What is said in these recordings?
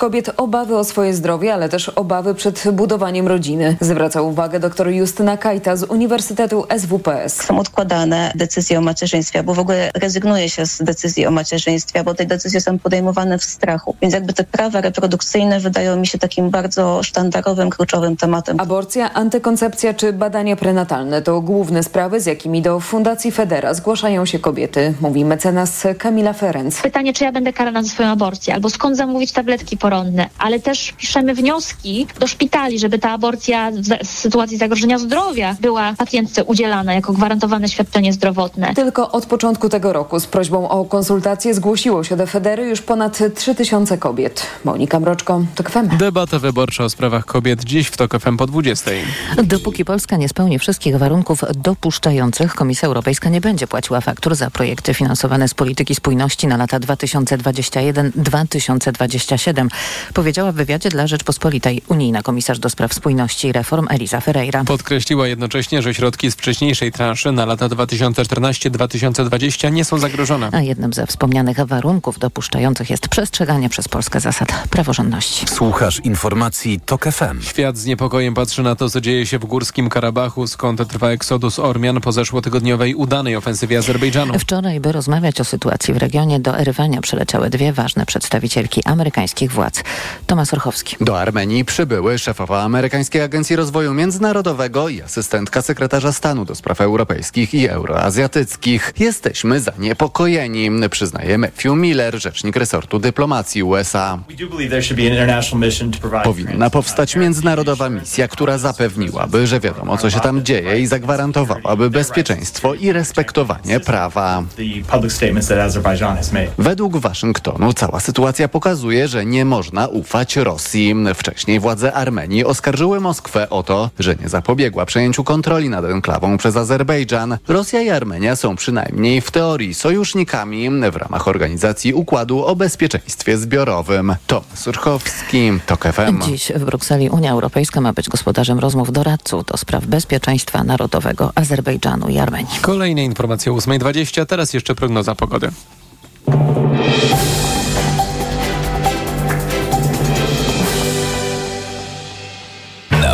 kobiet obawy o swoje zdrowie, ale też obawy przed budowaniem rodziny. Zwraca uwagę dr Justyna Kajta z Uniwersytetu SWPS. Są odkładane decyzje o macierzyństwie, bo w ogóle rezygnuje się z decyzji o macierzyństwie, bo te decyzje są podejmowane w strachu. Więc jakby te prawa reprodukcyjne wydają mi się takim bardzo sztandarowym, kluczowym tematem. Aborcja, antykoncepcja czy badania prenatalne to główne sprawy, z jakimi do Fundacji Federa zgłaszają się kobiety, mówi mecenas Kamila Ferenc. Pytanie, czy ja będę karana za swoją aborcję, albo skąd zamówić tabletki poronne, ale też piszemy wnioski do szpitali, żeby ta aborcja w sytuacji zagrożenia zdrowia była pacjentce udzielana jako gwarantowane świadczenie zdrowotne. Tylko od początku tego roku z prośbą o konsultację zgłosiło się do Federy już ponad 3000 kobiet. Monika Mroczko, TOK FM. Debata wyborcza o sprawach kobiet dziś w TOK FM po 20. Dopóki Polska nie spełni wszystkich warunków dopuszczających, Komisja Europejska nie będzie płaciła faktur za projekty finansowane z polityki spójności na lata 2021-2027, powiedziała w wywiadzie dla Rzeczpospolitej unijna komisarz do spraw spójności i reform Eliza Ferreira. Podkreśliła jednocześnie, że środki z wcześniejszej transzy na lata 2014-2020 nie są zagrożone. A jednym ze wspomnianych warunków dopuszczających jest przestrzeganie przez Polskę zasad praworządności. Słuchasz informacji TOK FM. Świat z niepokojem patrzy na to, co dzieje się w Górskim Karabachu, skąd trwa eksodus Ormian po zeszłotygodniowej udanej ofensywie Azerbejdżanu. Wczoraj, by rozmawiać o sytuacji w regionie, do Erywania przyleciały dwie ważne przedstawicielki amerykańskich władz. Tomasz Orchowski. Do Armenii przybyły szefowa Amerykańskiej Agencji Rozwoju Międzynarodowego i asystentka sekretarza stanu do spraw europejskich i euroazjatyckich. Jesteśmy zaniepokojeni, przyznaje Matthew Miller, rzecznik resortu dyplomacji USA. Powinna powstać międzynarodowa misja, która zapewniłaby, że wiadomo co się tam dzieje i zagwarantowałaby bezpieczeństwo i respektowanie prawa. Według Waszyngtonu cała sytuacja pokazuje, że nie można ufać Rosji. Wcześniej władze Armenii oskarżyły Moskwę o to, że nie zapobiegła przejęciu kontroli nad enklawą przez Azerbejdżan. Rosja i Armenia są przynajmniej w teorii sojusznikami w ramach organizacji Układu o Bezpieczeństwie Zbiorowym. Tom Surchowski, TOK FM. Dziś w Brukseli Unia Europejska ma być gospodarzem rozmów doradców do spraw bezpieczeństwa narodowego Azerbejdżanu i Armenii. Kolejne informacje o 8.20, teraz jeszcze prognoza pogody.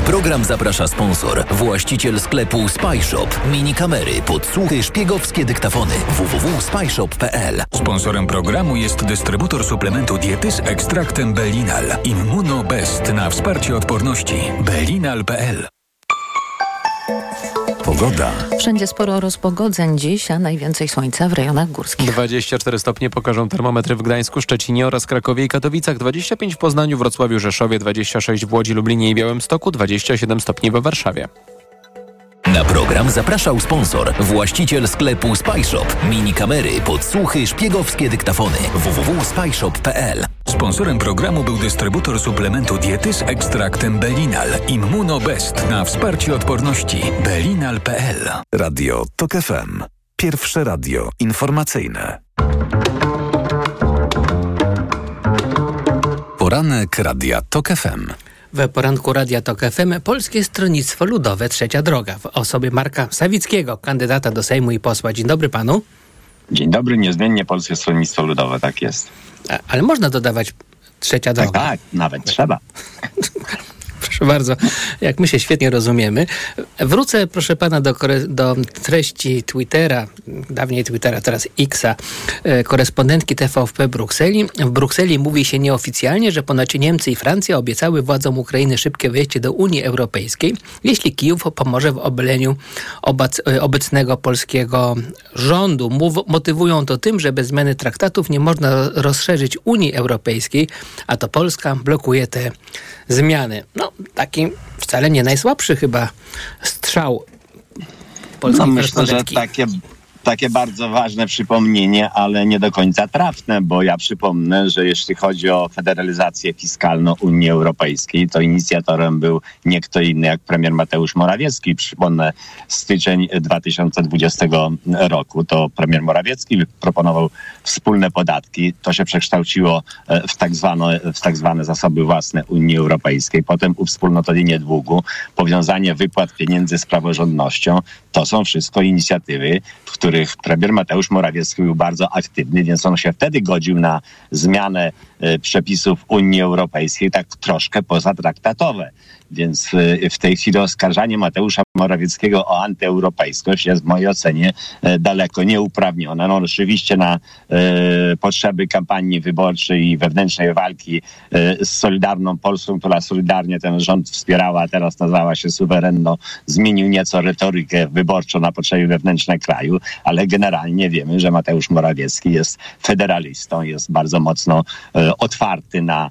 Program zaprasza sponsor, właściciel sklepu Spyshop. Mini kamery, podsłuchy, szpiegowskie dyktafony. www.spyshop.pl Sponsorem programu jest dystrybutor suplementu diety z ekstraktem Belinal. Immunobest na wsparcie odporności. Belinal.pl Pogoda. Wszędzie sporo rozpogodzeń dziś, a najwięcej słońca w rejonach górskich. 24 stopnie pokażą termometry w Gdańsku, Szczecinie oraz Krakowie i Katowicach, 25 w Poznaniu, Wrocławiu, Rzeszowie, 26 w Łodzi, Lublinie i Białymstoku, 27 stopni we Warszawie. Na program zapraszał sponsor, właściciel sklepu Spyshop. Mini kamery, podsłuchy, szpiegowskie dyktafony. www.spyshop.pl Sponsorem programu był dystrybutor suplementu diety z ekstraktem Belinal. Immunobest na wsparcie odporności. Belinal.pl Radio TOK FM. Pierwsze radio informacyjne. Poranek Radia TOK FM. W poranku Radia Tok FM Polskie Stronnictwo Ludowe Trzecia Droga w osobie Marka Sawickiego, kandydata do Sejmu i posła. Dzień dobry panu. Dzień dobry, niezmiennie Polskie Stronnictwo Ludowe, tak jest. A, ale można dodawać Trzecia Droga. Tak, tak nawet trzeba. Proszę bardzo, jak my się świetnie rozumiemy. Wrócę, proszę pana, do, do treści Twittera, dawniej Twittera, teraz Xa, e, korespondentki TVP Brukseli. W Brukseli mówi się nieoficjalnie, że ponoć Niemcy i Francja obiecały władzom Ukrainy szybkie wejście do Unii Europejskiej, jeśli Kijów pomoże w obaleniu e, obecnego polskiego rządu. Motywują to tym, że bez zmiany traktatów nie można rozszerzyć Unii Europejskiej, a to Polska blokuje te zmiany. No, taki wcale nie najsłabszy chyba strzał polskiej no, myślę, że takie, takie bardzo ważne przypomnienie, ale nie do końca trafne, bo ja przypomnę, że jeśli chodzi o federalizację fiskalną Unii Europejskiej, to inicjatorem był nie kto inny jak premier Mateusz Morawiecki. Przypomnę, styczeń 2020 roku to premier Morawiecki proponował wspólne podatki. To się przekształciło w tak zwane, w tak zwane zasoby własne Unii Europejskiej. Potem uwspólnotowienie długu, powiązanie wypłat pieniędzy z praworządnością. To są wszystko inicjatywy, w których premier Mateusz Morawiecki był bardzo aktywny, więc on się wtedy godził na zmianę przepisów Unii Europejskiej, tak troszkę pozatraktatowe. Więc y, w tej chwili oskarżanie Mateusza Morawieckiego o antyeuropejskość jest w mojej ocenie e, daleko nieuprawnione. No oczywiście na e, potrzeby kampanii wyborczej i wewnętrznej walki e, z Solidarną Polską, która solidarnie ten rząd wspierała, a teraz nazwała się suwerenno, zmienił nieco retorykę wyborczą na potrzeby wewnętrzne kraju, ale generalnie wiemy, że Mateusz Morawiecki jest federalistą, jest bardzo mocno otwarty na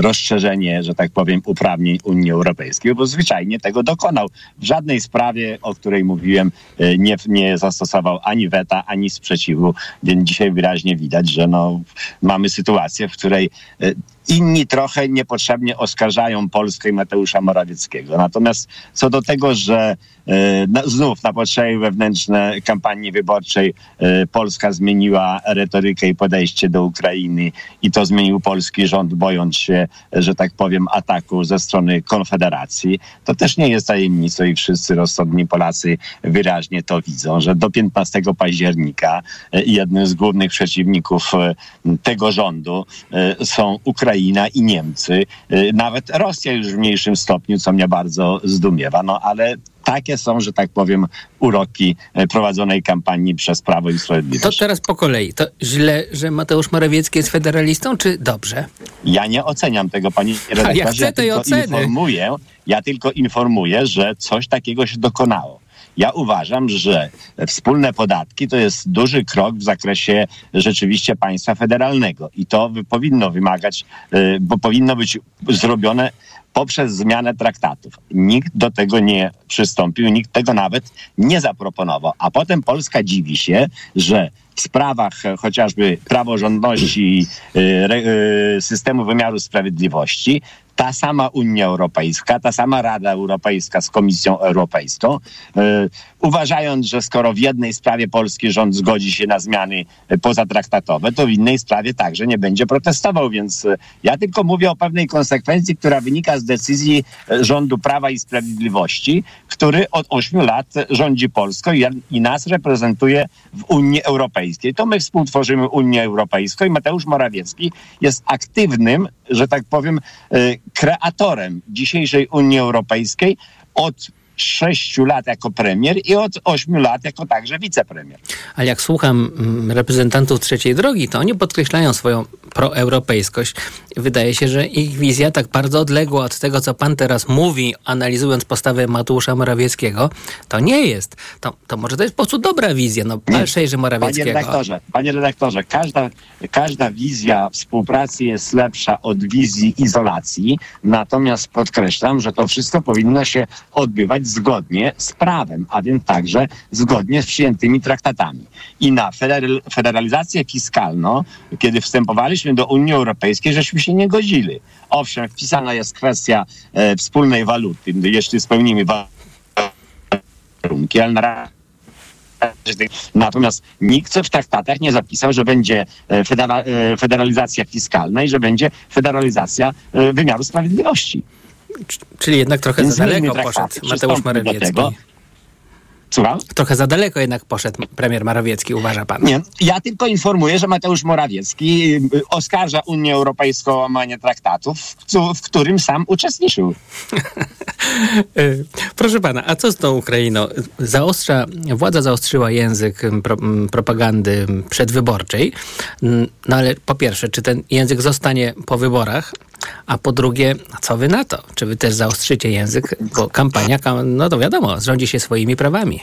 rozszerzenie, że tak powiem, uprawnień Unii Europejskiej, bo zwyczajnie tego dokonał. W żadnej sprawie, o której mówiłem, e, nie, nie zastosował ani weta, ani sprzeciwu, więc dzisiaj wyraźnie widać, że no, mamy sytuację, w której e, inni trochę niepotrzebnie oskarżają Polskę i Mateusza Morawieckiego. Natomiast co do tego, że znów na potrzeby wewnętrzne kampanii wyborczej e, Polska zmieniła retorykę i podejście do Ukrainy i to zmienił polski rząd, bojąc się, że tak powiem, ataku ze strony Konfederacji, to też nie jest tajemnicą i wszyscy rozsądni Polacy wyraźnie to widzą, że do 15 października e, jednym z głównych przeciwników tego rządu są Ukraina i Niemcy, nawet Rosja już w mniejszym stopniu, co mnie bardzo zdumiewa, no ale takie są, że tak powiem, uroki y, prowadzonej kampanii przez Prawo i Sprawiedliwość. To teraz po kolei. To źle, że Mateusz Morawiecki jest federalistą, czy dobrze? Ja nie oceniam tego, pani redaktorze. Ja chcę tej ja oceny. Informuję, ja tylko informuję, że coś takiego się dokonało. Ja uważam, że wspólne podatki to jest duży krok w zakresie rzeczywiście państwa federalnego i to powinno wymagać, y, bo powinno być zrobione poprzez zmianę traktatów. Nikt do tego nie przystąpił, nikt tego nawet nie zaproponował. A potem Polska dziwi się, że w sprawach chociażby praworządności y, systemu wymiaru sprawiedliwości ta sama Unia Europejska, ta sama Rada Europejska z Komisją Europejską, yy, uważając, że skoro w jednej sprawie polski rząd zgodzi się na zmiany pozatraktatowe, to w innej sprawie także nie będzie protestował. Więc yy, ja tylko mówię o pewnej konsekwencji, która wynika z decyzji rządu Prawa i Sprawiedliwości, który od ośmiu lat rządzi Polską i nas reprezentuje w Unii Europejskiej. To my współtworzymy Unię Europejską i Mateusz Morawiecki jest aktywnym, że tak powiem, kreatorem dzisiejszej Unii Europejskiej od sześciu lat jako premier i od ośmiu lat jako także wicepremier. Ale jak słucham mm, reprezentantów trzeciej drogi, to oni podkreślają swoją proeuropejskość. Wydaje się, że ich wizja tak bardzo odległa od tego, co pan teraz mówi, analizując postawę Mateusza Morawieckiego, to nie jest. To, to może to jest po prostu dobra wizja, no że Morawieckiego. Panie redaktorze, panie redaktorze każda, każda wizja współpracy jest lepsza od wizji izolacji, natomiast podkreślam, że to wszystko powinno się odbywać zgodnie z prawem, a więc także zgodnie z przyjętymi traktatami. I na federalizację fiskalną, kiedy wstępowaliśmy do Unii Europejskiej, żeśmy się nie godzili. Owszem, wpisana jest kwestia e, wspólnej waluty, jeśli spełnimy warunki, ale na Natomiast nikt w traktatach nie zapisał, że będzie e, e, federalizacja fiskalna i że będzie federalizacja e, wymiaru sprawiedliwości. Czyli jednak trochę za daleko poszedł Mateusz Morawiecki. Słucham? Trochę za daleko jednak poszedł premier Morawiecki, uważa pan? Nie, ja tylko informuję, że Mateusz Morawiecki y, oskarża Unię Europejską o łamanie traktatów, w, którym sam uczestniczył. Y, proszę pana, a co z tą Ukrainą? Zaostrza, władza zaostrzyła język pro, propagandy przedwyborczej, no ale po pierwsze, czy ten język zostanie po wyborach? A po drugie, co wy na to? Czy wy też zaostrzycie język? Bo kampania, no to wiadomo, rządzi się swoimi prawami.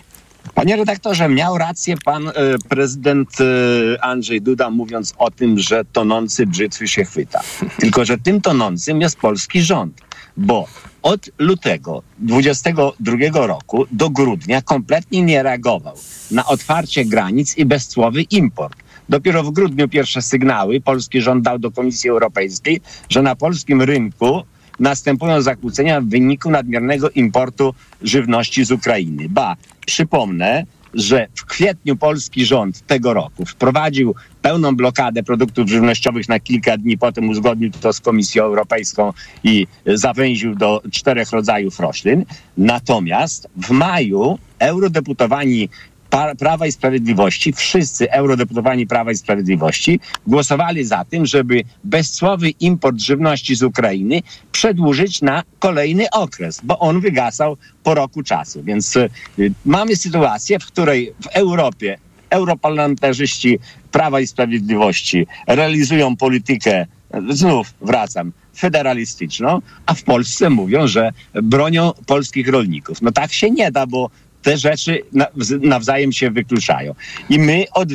Panie redaktorze, miał rację pan y, prezydent y, Andrzej Duda mówiąc o tym, że tonący brzytwy się chwyta. Tylko, że tym tonącym jest polski rząd, bo od lutego 2022 roku do grudnia kompletnie nie reagował na otwarcie granic i bezcłowy import. Dopiero w grudniu pierwsze sygnały polski rząd dał do Komisji Europejskiej, że na polskim rynku następują zakłócenia w wyniku nadmiernego importu żywności z Ukrainy. Ba, przypomnę, że w kwietniu polski rząd tego roku wprowadził pełną blokadę produktów żywnościowych na kilka dni, potem uzgodnił to z Komisją Europejską i zawęził do czterech rodzajów roślin. Natomiast w maju eurodeputowani Prawa i Sprawiedliwości, wszyscy eurodeputowani Prawa i Sprawiedliwości głosowali za tym, żeby bezcłowy import żywności z Ukrainy przedłużyć na kolejny okres, bo on wygasał po roku czasu. Więc y, mamy sytuację, w której w Europie europarlamentarzyści Prawa i Sprawiedliwości realizują politykę, znów wracam, federalistyczną, a w Polsce mówią, że bronią polskich rolników. No tak się nie da, bo te rzeczy nawzajem się wykluczają. I my od,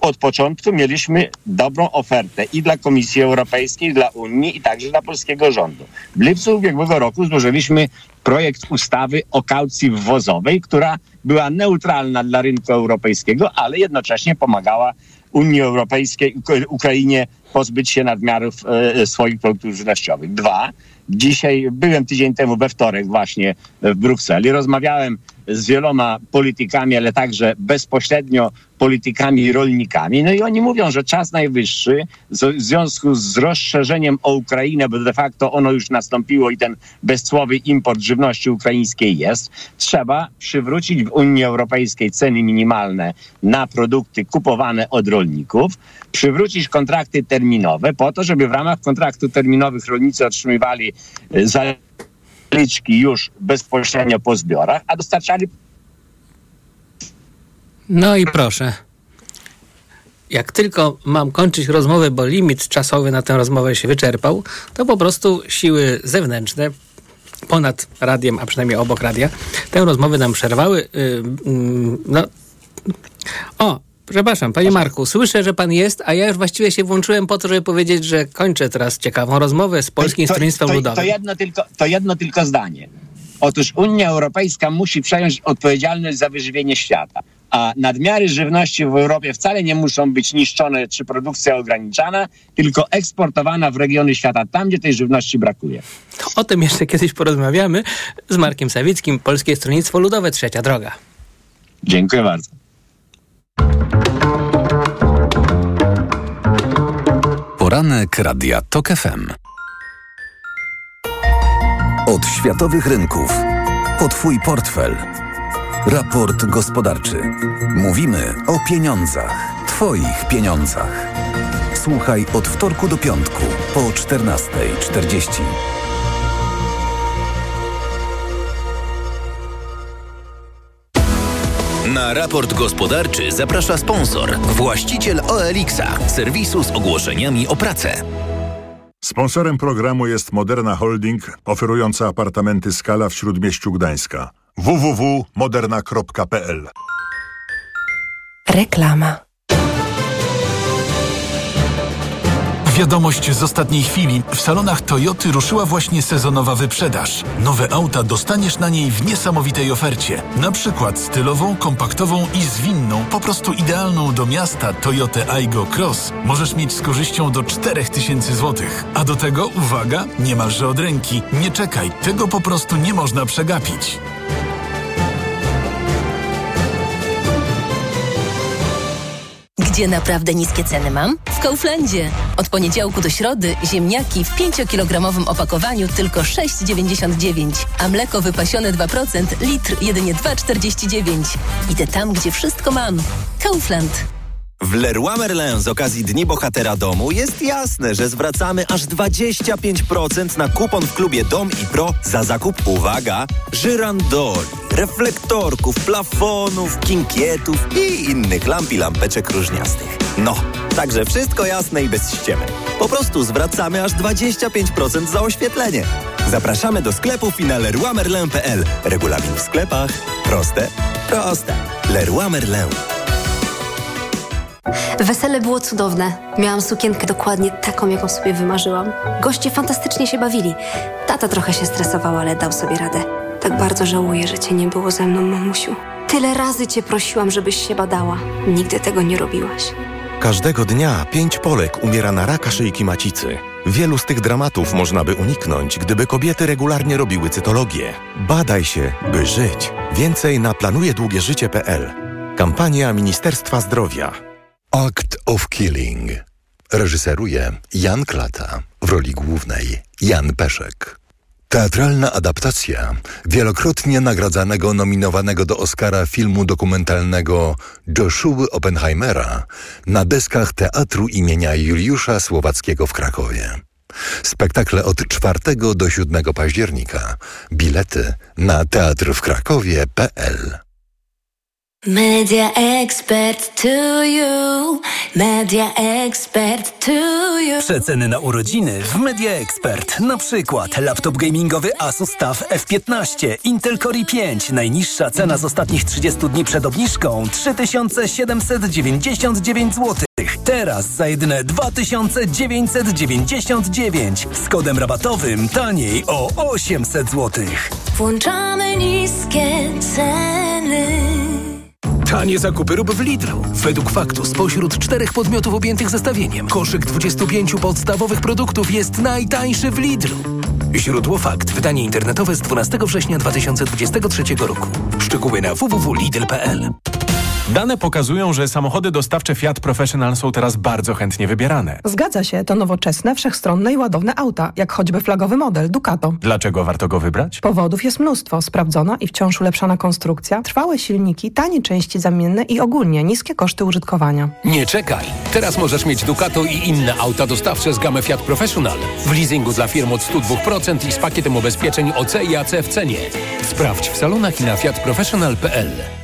od początku mieliśmy dobrą ofertę i dla Komisji Europejskiej, dla Unii, i także dla polskiego rządu. W lipcu ubiegłego roku złożyliśmy projekt ustawy o kaucji wwozowej, która była neutralna dla rynku europejskiego, ale jednocześnie pomagała Unii Europejskiej, Ukrainie pozbyć się nadmiarów e, swoich produktów żywnościowych. Dwa, dzisiaj byłem tydzień temu we wtorek właśnie w Brukseli, rozmawiałem z wieloma politykami, ale także bezpośrednio politykami i rolnikami. No i oni mówią, że czas najwyższy w związku z rozszerzeniem o Ukrainę, bo de facto ono już nastąpiło i ten bezcłowy import żywności ukraińskiej jest, trzeba przywrócić w Unii Europejskiej ceny minimalne na produkty kupowane od rolników, przywrócić kontrakty terminowe po to, żeby w ramach kontraktów terminowych rolnicy otrzymywali e, zaliczki już bezpośrednio po zbiorach, a dostarczali no i proszę. Jak tylko mam kończyć rozmowę, bo limit czasowy na tę rozmowę się wyczerpał, to po prostu siły zewnętrzne ponad radiem, a przynajmniej obok radia, tę rozmowę nam przerwały. Yy, yy, no. O, przepraszam, panie Marku, słyszę, że pan jest, a ja już właściwie się włączyłem po to, żeby powiedzieć, że kończę teraz ciekawą rozmowę z Polskim to, Stronnictwem to, Ludowym. To jedno, tylko, to jedno tylko zdanie. Otóż Unia Europejska musi przejąć odpowiedzialność za wyżywienie świata a nadmiary żywności w Europie wcale nie muszą być niszczone czy produkcja ograniczana, tylko eksportowana w regiony świata, tam gdzie tej żywności brakuje. O tym jeszcze kiedyś porozmawiamy z Markiem Sawickim, Polskie Stronnictwo Ludowe, Trzecia Droga. Dziękuję bardzo. Poranek Radia TOK FM. Od światowych rynków po Twój portfel. Raport gospodarczy. Mówimy o pieniądzach. Twoich pieniądzach. Słuchaj od wtorku do piątku po 14.40. Na raport gospodarczy zaprasza sponsor, właściciel OLX-a, serwisu z ogłoszeniami o pracę. Sponsorem programu jest Moderna Holding, oferująca apartamenty Skala w Śródmieściu Gdańska www.moderna.pl Reklama Wiadomość z ostatniej chwili. W salonach Toyoty ruszyła właśnie sezonowa wyprzedaż. Nowe auta dostaniesz na niej w niesamowitej ofercie. Na przykład stylową, kompaktową i zwinną, po prostu idealną do miasta Toyota Aygo Cross możesz mieć z korzyścią do 4000 zł. A do tego, uwaga, niemalże od ręki. Nie czekaj, tego po prostu nie można przegapić. Gdzie naprawdę niskie ceny mam? W Kauflandzie. Od poniedziałku do środy ziemniaki w 5-kilogramowym opakowaniu tylko 6,99, a mleko wypasione 2% litr jedynie 2,49. Idę tam, gdzie wszystko mam. Kaufland. W Leroy Merlin z okazji Dni Bohatera Domu jest jasne, że zwracamy aż 25% na kupon w klubie Dom i Pro za zakup, uwaga, żyrandoli, reflektorków, plafonów, kinkietów i innych lamp i lampeczek różniastych. No, także wszystko jasne i bez ściemy. Po prostu zwracamy aż 25% za oświetlenie. Zapraszamy do sklepów i na leroymerlin.pl. Regulamin w sklepach. Proste, proste. Leroy Merlin. Wesele było cudowne. Miałam sukienkę dokładnie taką, jaką sobie wymarzyłam. Goście fantastycznie się bawili. Tata trochę się stresował, ale dał sobie radę. Tak bardzo żałuję, że cię nie było ze mną, mamusiu. Tyle razy cię prosiłam, żebyś się badała. Nigdy tego nie robiłaś. Każdego dnia pięć Polek umiera na raka szyjki macicy. Wielu z tych dramatów można by uniknąć, gdyby kobiety regularnie robiły cytologię. Badaj się, by żyć. Więcej na planujedługieżycie.pl. Kampania Ministerstwa Zdrowia. Act of Killing. Reżyseruje Jan Klata. W roli głównej Jan Peszek. Teatralna adaptacja wielokrotnie nagradzanego, nominowanego do Oscara filmu dokumentalnego Joshua Oppenheimera na deskach Teatru imienia Juliusza Słowackiego w Krakowie. Spektakle od 4 do 7 października. Bilety na teatrwkrakowie.pl Media expert to you. Media expert to you. Przeceny na urodziny w Media Expert. Na przykład laptop gamingowy Asus TUF F15, Intel Core i5. Najniższa cena z ostatnich 30 dni przed obniżką 3799 zł. Teraz za jedyne 2999 z kodem rabatowym taniej o 800 zł. Włączamy niskie ceny. Tanie zakupy rób w Lidlu. Według faktu spośród czterech podmiotów objętych zestawieniem koszyk 25 podstawowych produktów jest najtańszy w Lidlu. Źródło fakt. Wydanie internetowe z 12 września 2023 roku. Szczegóły na www.lidl.pl Dane pokazują, że samochody dostawcze Fiat Professional są teraz bardzo chętnie wybierane. Zgadza się, to nowoczesne, wszechstronne i ładowne auta, jak choćby flagowy model Ducato. Dlaczego warto go wybrać? Powodów jest mnóstwo. Sprawdzona i wciąż ulepszana konstrukcja, trwałe silniki, tanie części zamienne i ogólnie niskie koszty użytkowania. Nie czekaj! Teraz możesz mieć Ducato i inne auta dostawcze z gamy Fiat Professional. W leasingu dla firm od 102% i z pakietem ubezpieczeń OC i AC w cenie. Sprawdź w salonach i na fiatprofessional.pl.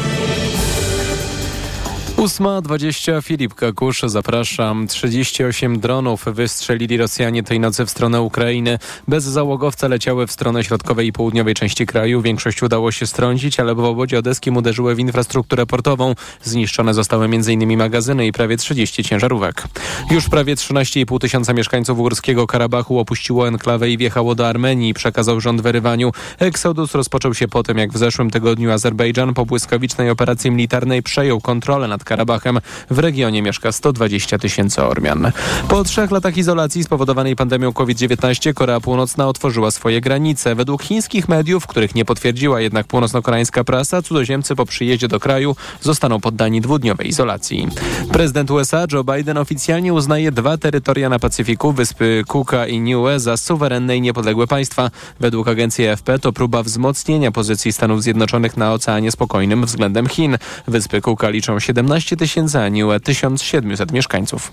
8.20 Filip Kakusz, zapraszam. 38 dronów wystrzelili Rosjanie tej nocy w stronę Ukrainy. Bez załogowca leciały w stronę środkowej i południowej części kraju. Większość udało się strącić, ale w obwodzie odeskim uderzyły w infrastrukturę portową. Zniszczone zostały m.in. magazyny i prawie 30 ciężarówek. Już prawie 13,5 tysiąca mieszkańców Górskiego Karabachu opuściło enklawę i wjechało do Armenii, przekazał rząd w Erywaniu. Eksodus rozpoczął się po tym, jak w zeszłym tygodniu Azerbejdżan po błyskawicznej operacji militarnej przejął kontrolę nad Karabachem. W regionie mieszka 120 tysięcy Ormian. Po trzech latach izolacji spowodowanej pandemią COVID-19 Korea Północna otworzyła swoje granice. Według chińskich mediów, których nie potwierdziła jednak północno-koreańska prasa, cudzoziemcy po przyjeździe do kraju zostaną poddani dwudniowej izolacji. Prezydent USA Joe Biden oficjalnie uznaje dwa terytoria na Pacyfiku, wyspy Cooka i Niue, za suwerenne i niepodległe państwa. Według agencji AFP to próba wzmocnienia pozycji Stanów Zjednoczonych na Oceanie Spokojnym względem Chin. Wyspy Cooka liczą 17 tysięcy, a Niue 1700 mieszkańców.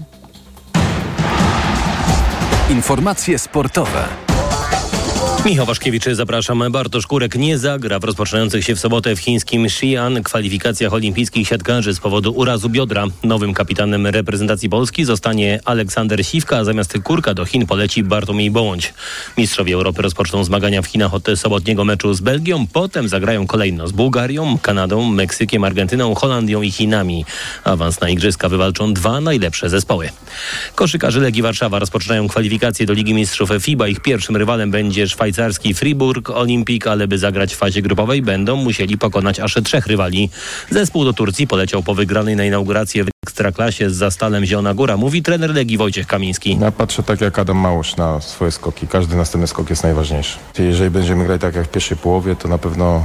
Informacje sportowe. Michał Waszkiewicz, zapraszam. Bartosz Kurek nie zagra w rozpoczynających się w sobotę w chińskim Xi'an kwalifikacjach olimpijskich siatkarzy z powodu urazu biodra. Nowym kapitanem reprezentacji Polski zostanie Aleksander Siwka, a zamiast Kurka do Chin poleci Bartłomiej Bołądź. Mistrzowie Europy rozpoczną zmagania w Chinach od sobotniego meczu z Belgią, potem zagrają kolejno z Bułgarią, Kanadą, Meksykiem, Argentyną, Holandią i Chinami. Awans na igrzyska wywalczą dwa najlepsze zespoły. Koszykarze Legii Warszawa rozpoczynają kwalifikacje do Ligi Mistrzów FIBA. Ich pierwszym rywalem będzie Szwajcaria szwajcarski Fribourg ale by zagrać w fazie grupowej będą musieli pokonać aż trzech rywali. Zespół do Turcji poleciał po wygranej na inaugurację w Ekstraklasie z Zastalem Zielona Góra, mówi trener Legii Wojciech Kamiński. Ja patrzę tak jak Adam Małusz na swoje skoki. Każdy następny skok jest najważniejszy. Jeżeli będziemy grać tak jak w pierwszej połowie, to na pewno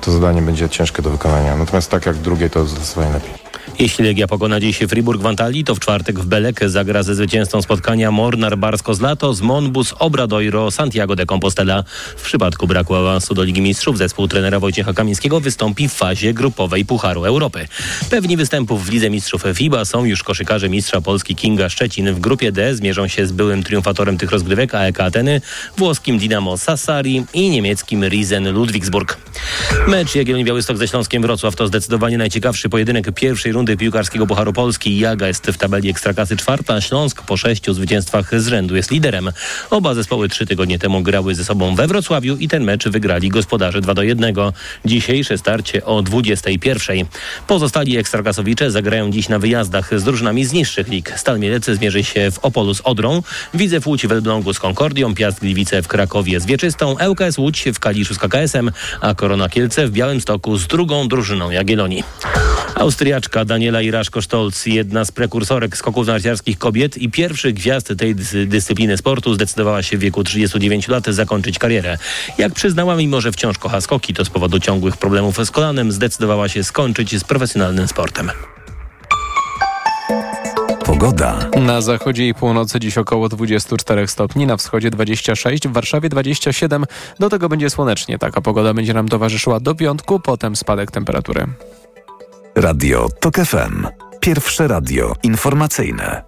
to zadanie będzie ciężkie do wykonania. Natomiast tak jak drugie, to zdecydowanie lepiej. Jeśli Legia pokona dziś Friburg w Antalii, to w czwartek w Belek zagra ze zwycięzcą spotkania Mornar Barsko z Lato z Monbus Obradoiro Santiago de Compostela. W przypadku braku awansu do Ligi Mistrzów zespół trenera Wojciecha Kamińskiego wystąpi w fazie grupowej Pucharu Europy. Pewni występów w Lidze Mistrzów FIBA są już koszykarze mistrza Polski Kinga Szczecin. W grupie D zmierzą się z byłym triumfatorem tych rozgrywek AEK Ateny, włoskim Dinamo Sassari i niemieckim Riesen Ludwigsburg. Mecz Jagiellonii Białystok ze Śląskiem Wrocław to zdecydowanie najciekawszy pojedynek pierwszej rundy piłkarskiego Pucharu Polski. Jaga jest w tabeli Ekstraklasy czwarta, Śląsk po sześciu zwycięstwach z rzędu jest liderem. Oba zespoły trzy tygodnie temu grały ze sobą we Wrocławiu i ten mecz wygrali gospodarze 2 do 1. Dzisiejsze starcie o 21. Pozostali ekstraklasowicze zagrają dziś na wyjazdach z drużynami z niższych lig. Stal Mielec zmierzy się w Opolu z Odrą, Widzew Łódź w Elblągu z Konkordią, Piast Gliwice w Krakowie z Wieczystą, ŁKS Łódź w Kaliszu z KKS-em, a Korona Kielce w Białymstoku z drugą drużyną Jagiellonii. Austriaczka Daniela Iraszko-Stolz, jedna z prekursorek skoków narciarskich kobiet i pierwszych gwiazd tej dyscypliny sportu, zdecydowała się w wieku 39 lat zakończyć karierę. Jak przyznała, mimo że wciąż kocha skoki, to z powodu ciągłych problemów z kolanem zdecydowała się skończyć z profesjonalnym sportem. Pogoda. Na zachodzie i północy dziś około 24 stopni, na wschodzie 26, w Warszawie 27. Do tego będzie słonecznie. Taka pogoda będzie nam towarzyszyła do piątku, potem spadek temperatury. Radio TOK FM. Pierwsze radio informacyjne.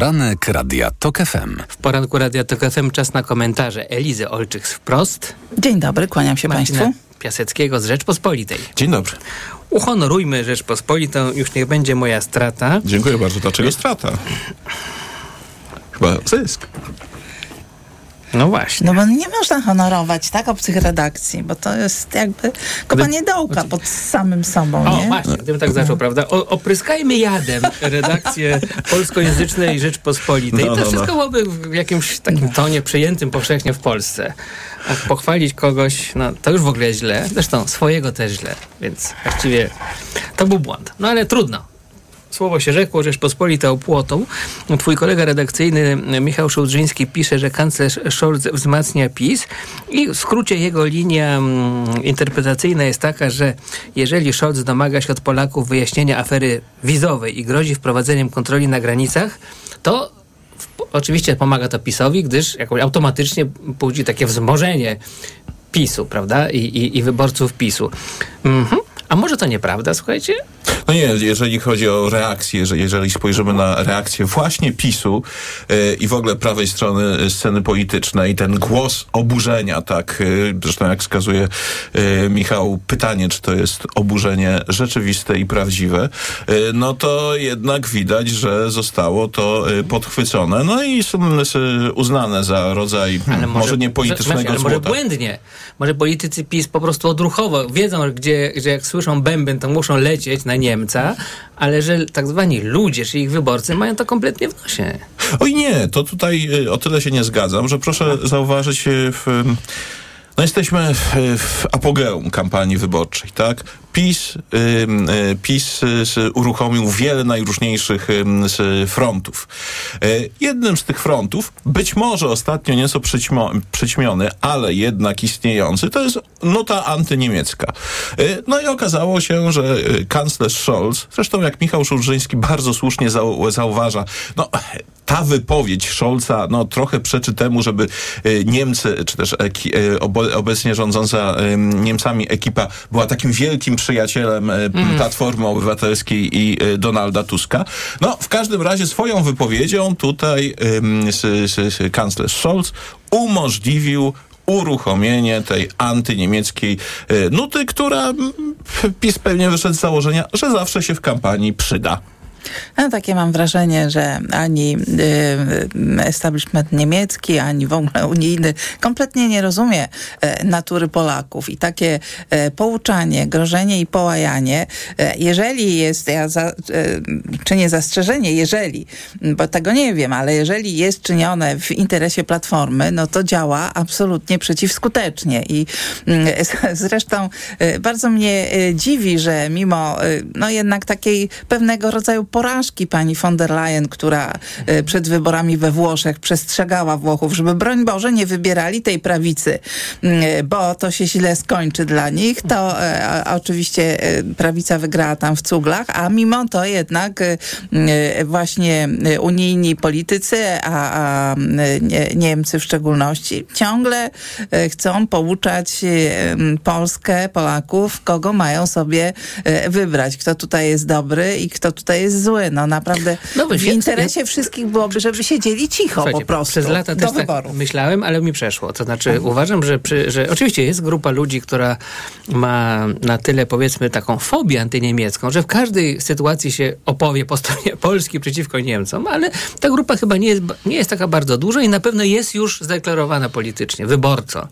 Poranek Radia TOK FM. W poranku Radia TOK FM czas na komentarze Elizy Olczyk wprost. Dzień dobry, kłaniam się Marcina Państwu. Piaseckiego z Rzeczpospolitej. Dzień dobry. Uhonorujmy Rzeczpospolitą, już niech będzie moja strata. Dziękuję bardzo. Dlaczego strata? Chyba zysk. No właśnie. No bo nie można honorować tak obcych redakcji, bo to jest jakby kopanie dołka pod samym sobą, O, nie? właśnie, gdybym tak zaczął, prawda? O, opryskajmy jadem redakcję polskojęzycznej Rzeczpospolitej. No, to no, wszystko no. byłoby w jakimś takim tonie przyjętym powszechnie w Polsce. A pochwalić kogoś, no to już w ogóle źle. Zresztą swojego też źle, więc właściwie to był błąd. No ale trudno. Słowo się rzekło, Rzeczpospolita opłotą. Twój kolega redakcyjny Michał Szołdrzyński pisze, że kanclerz Scholz wzmacnia PiS i w skrócie jego linia mm, interpretacyjna jest taka, że jeżeli Scholz domaga się od Polaków wyjaśnienia afery wizowej i grozi wprowadzeniem kontroli na granicach, to oczywiście pomaga to PiSowi, gdyż jakoś automatycznie budzi takie wzmożenie PiSu, prawda? I, i, i wyborców PiSu. Mhm. A może to nieprawda, słuchajcie? No nie, jeżeli chodzi o reakcję, że jeżeli spojrzymy na reakcję właśnie PiSu yy, i w ogóle prawej strony sceny politycznej, ten głos oburzenia, tak, yy, zresztą jak wskazuje yy, Michał, pytanie, czy to jest oburzenie rzeczywiste i prawdziwe, no to jednak widać, że zostało to podchwycone, no i są uznane za rodzaj, hmm, może, nie politycznego że, ale złota. Może błędnie. Może politycy PiS po prostu odruchowo wiedzą, gdzie, że jak słyszą bęben, to muszą lecieć na Niemca, ale że tak zwani ludzie, czy ich wyborcy mają to kompletnie w nosie. Oj nie, to tutaj y, o tyle się nie zgadzam, że proszę zauważyć y, w... No jesteśmy w, w apogeum kampanii wyborczej, tak? PiS, y, PiS y, uruchomił wiele najróżniejszych frontów. Y, jednym z tych frontów, być może ostatnio nieco przyćmiony, ale jednak istniejący, to jest nota antyniemiecka. No i okazało się, że kanclerz Scholz, zresztą jak Michał Szulżyński bardzo słusznie zau, zauważa, no ta wypowiedź Scholza no, trochę przeczy temu, żeby Niemcy, czy też y, obo, obecnie rządząca y, Niemcami ekipa była takim wielkim przyjacielem mm. Platformy Obywatelskiej i y, Donalda Tuska. No, w każdym razie swoją wypowiedzią tutaj y, kanclerz Scholz umożliwił uruchomienie tej antyniemieckiej y, nuty, która PiS pewnie wyszedł z założenia, że zawsze się w kampanii przyda. No, takie mam wrażenie, że ani y, establishment niemiecki, ani w ogóle unijny kompletnie nie rozumie y, natury Polaków. I takie y, pouczanie, grożenie i połajanie, jeżeli jest, ja za, czynię zastrzeżenie, jeżeli, bo tego nie wiem, ale jeżeli jest czynione w interesie Platformy, no to działa absolutnie przeciwskutecznie. I zresztą bardzo mnie dziwi, że mimo no jednak takiej pewnego rodzaju porażki pani von der Leyen, która e, przed wyborami we Włoszech przestrzegała Włochów, żeby broń Boże nie wybierali tej prawicy, mm, bo to się źle skończy dla nich, to e, oczywiście e, prawica wygrała tam w cuglach, a mimo to jednak właśnie unijni politycy, a, a Niemcy w szczególności, ciągle chcą pouczać Polskę, Polaków, kogo mają sobie wybrać, kto tutaj jest dobry i kto tutaj jest zły. No naprawdę No, w ja- interesie wszystkich byłoby, żeby siedzieli cicho Słuchajcie, po prostu. Przez lata do też tak wyborów. myślałem, ale mi przeszło. To znaczy uważam, że, przy, że oczywiście jest grupa ludzi, która ma na tyle powiedzmy taką fobię antyniemiecką, że w każdej sytuacji się opowie po stronie Polski przeciwko Niemcom, ale ta grupa chyba nie jest, nie jest taka bardzo duża i na pewno jest już zdeklarowana politycznie, wyborczo.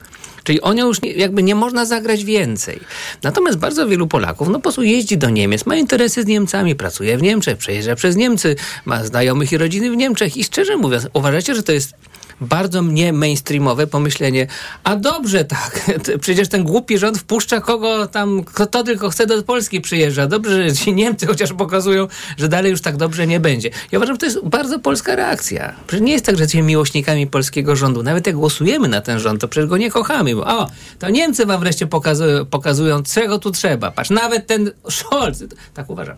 Czyli o nią już nie, jakby nie można zagrać więcej. Natomiast bardzo wielu Polaków no po prostu jeździ do Niemiec, ma interesy z Niemcami, pracuje w Niemczech, przejeżdża przez Niemcy, ma znajomych i rodziny w Niemczech i szczerze mówiąc, uważacie, że to jest bardzo mnie mainstreamowe pomyślenie, a dobrze tak, przecież ten głupi rząd wpuszcza kogo tam, kto to tylko chce do Polski przyjeżdża. Dobrze, że ci Niemcy chociaż pokazują, że dalej już tak dobrze nie będzie. Ja uważam, że to jest bardzo polska reakcja. Przecież nie jest tak, że jesteśmy miłośnikami polskiego rządu. Nawet jak głosujemy na ten rząd, to przecież go nie kochamy. Bo, o, to Niemcy wam wreszcie pokazują, pokazują, czego tu trzeba. Patrz, nawet ten Scholz, tak uważam.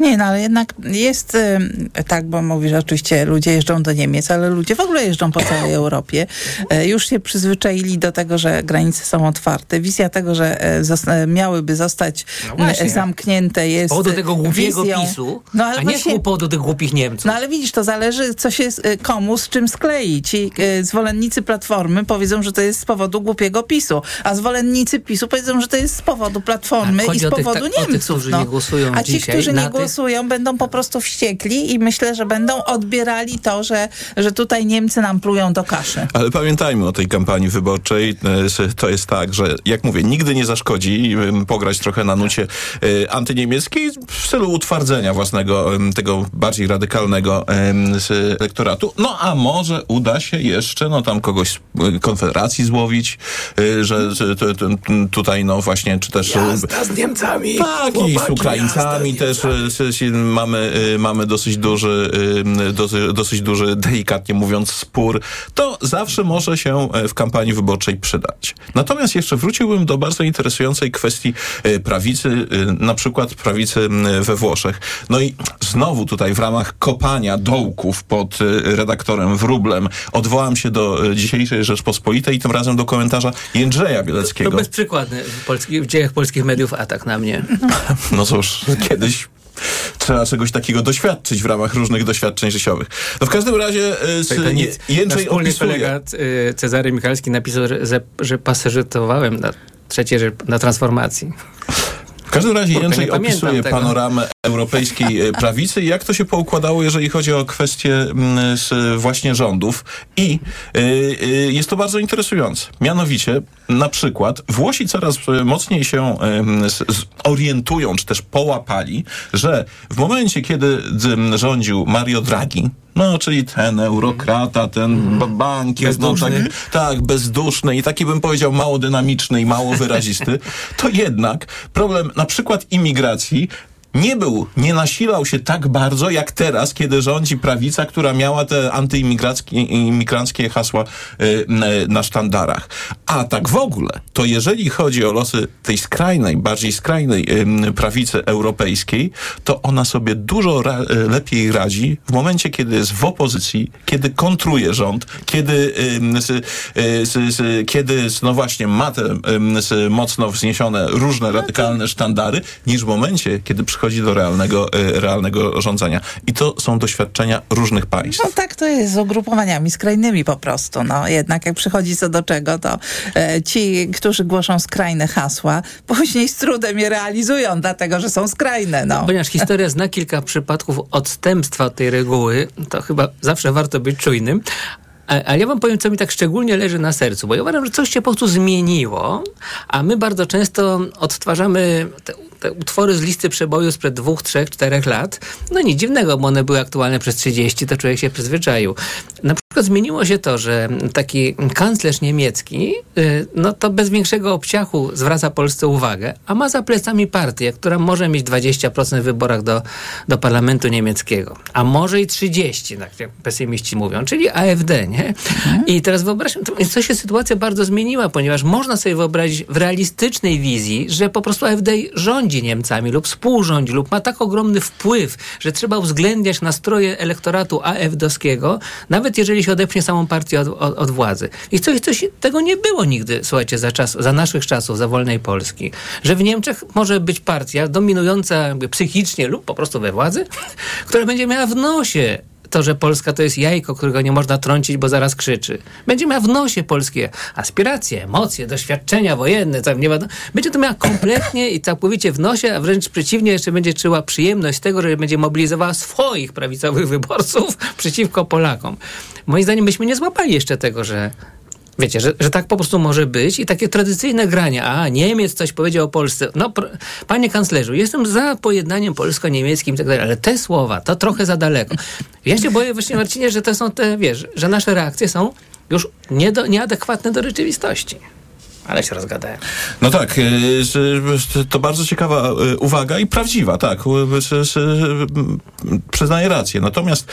Nie, no ale jednak jest ym, tak, bo mówisz, że oczywiście ludzie jeżdżą do Niemiec, ale ludzie w ogóle jeżdżą po całej Europie. E, już się przyzwyczaili do tego, że granice są otwarte. Wizja tego, że e, e, miałyby zostać No zamknięte jest powodu tego głupiego wizją. PiSu, No, ale a nie właśnie- powodu tych głupich Niemców. No ale widzisz, to zależy, co się komu z czym sklei. Ci zwolennicy Platformy powiedzą, że to jest z powodu głupiego PiSu, a zwolennicy PiSu powiedzą, że to jest z powodu Platformy chodzi i z o tych powodu tak- o tych, Niemców. którzy no. nie głosują a ci, dzisiaj którzy na nie tych- głosują, będą po prostu wściekli i myślę, że będą odbierali to, że, że tutaj Niemcy nam plują do kaszy. Ale pamiętajmy o tej kampanii wyborczej. E, To jest tak, że jak mówię, nigdy nie zaszkodzi pograć trochę na nucie e, antyniemieckiej w celu utwardzenia własnego, tego bardziej radykalnego elektoratu. No a może uda się jeszcze, no tam kogoś z e, Konfederacji złowić, że, tutaj no właśnie, czy też... Jazda z Niemcami. Tak, i z Ukraińcami z też mamy, e, mamy dosyć duży, e, dosyć, dosyć duży, delikatnie mówiąc, spór. To zawsze może się e, w kampanii wyborczej przydać. Natomiast jeszcze wróciłbym do bardzo interesującej kwestii e, prawicy, e, na przykład prawicy we Włoszech. No i znowu tutaj w ramach kopania dołków pod redaktorem Wróblem odwołam się do dzisiejszej Rzeczpospolitej i tym razem do komentarza Jędrzeja Bieleckiego. To bezprzykładny w, polski, w dziejach polskich mediów atak na mnie. No cóż, kiedyś trzeba czegoś takiego doświadczyć w ramach różnych doświadczeń życiowych. No w każdym razie e, Je- nic. Nasz Jędrzej opisuje... kolega y, Cezary Michalski napisał, że, że, pasożytowałem na trzeciej, że- na transformacji. W każdym razie Kurczę, Jędrzej opisuje tego. panoramę europejskiej e, prawicy i jak to się poukładało, jeżeli chodzi o kwestie mm, właśnie rządów. I y, y, jest to bardzo interesujące. Mianowicie, na przykład, Włosi coraz e, mocniej się z- orientują, czy też połapali, że w momencie, kiedy rządził Mario Draghi, no, czyli ten eurokrata, ten ba- bankier, no, tak, tak, bezduszny. I taki bym powiedział mało dynamiczny i mało wyrazisty, to jednak problem na przykład imigracji nie był, nie nasilał się tak bardzo jak teraz, kiedy rządzi prawica, która miała te antyimigranckie hasła y, n- na sztandarach. A tak w ogóle, to jeżeli chodzi o losy tej skrajnej, bardziej skrajnej ym, prawicy europejskiej, to ona sobie dużo ra- y, lepiej radzi w momencie, kiedy jest w opozycji, kiedy kontruje rząd, kiedy, y, s, kiedy no właśnie ma te mocno wzniesione różne radykalne sztandary, niż w momencie, kiedy przychodzi do realnego, y, realnego rządzenia. I to są doświadczenia różnych państw. No tak to jest z ugrupowaniami skrajnymi po prostu. No, jednak jak przychodzi co do czego, to e, ci, którzy głoszą skrajne hasła, później z trudem je realizują, dlatego że są skrajne. No. Ponieważ historia zna kilka przypadków odstępstwa od tej reguły, to chyba zawsze warto być czujnym. A- Ale ja wam powiem, co mi tak szczególnie leży na sercu, bo ja uważam, że coś się po prostu zmieniło, a my bardzo często odtwarzamy te, te utwory z listy przeboju sprzed dwóch, trzech, czterech lat. No nic dziwnego, bo one były aktualne przez 30, to człowiek się przyzwyczaił. Na przykład zmieniło się to, że taki kanclerz niemiecki, y, no to bez większego obciachu zwraca Polsce uwagę, a ma za plecami partię, która może mieć 20% w wyborach do, do parlamentu niemieckiego, a może i 30, tak jak pesymiści mówią, czyli AfD, nie? I teraz wyobraźmy, co się sytuacja bardzo zmieniła, ponieważ można sobie wyobrazić w realistycznej wizji, że po prostu AfD rządzi Niemcami lub współrządzi lub ma tak ogromny wpływ, że trzeba uwzględniać nastroje elektoratu AfD-owskiego, nawet jeżeli się odepchnie samą partię od, od, od władzy. I coś, coś tego nie było nigdy, słuchajcie, za, czas, za naszych czasów, za wolnej Polski. Że w Niemczech może być partia dominująca psychicznie lub po prostu we władzy, która będzie miała w nosie to, że Polska to jest jajko, którego nie można trącić, bo zaraz krzyczy. Będzie miała w nosie polskie aspiracje, emocje, doświadczenia wojenne, tam nie wiadomo. Będzie to miała kompletnie i całkowicie w nosie, a wręcz przeciwnie, jeszcze będzie czuła przyjemność tego, że będzie mobilizowała swoich prawicowych wyborców przeciwko Polakom. Moim zdaniem byśmy nie złapali jeszcze tego, że Wiecie, że, że tak po prostu może być i takie tradycyjne grania, a Niemiec coś powiedział o Polsce. No, panie kanclerzu, jestem za pojednaniem polsko-niemieckim tak dalej, ale te słowa to trochę za daleko. Ja się boję właśnie, Marcinie, że to są te, wiesz, że nasze reakcje są już nie do, nieadekwatne do rzeczywistości. Ale się rozgadałem. No tak, y, to bardzo ciekawa y, uwaga i prawdziwa, tak. y, mm, Przyznaję rację. Natomiast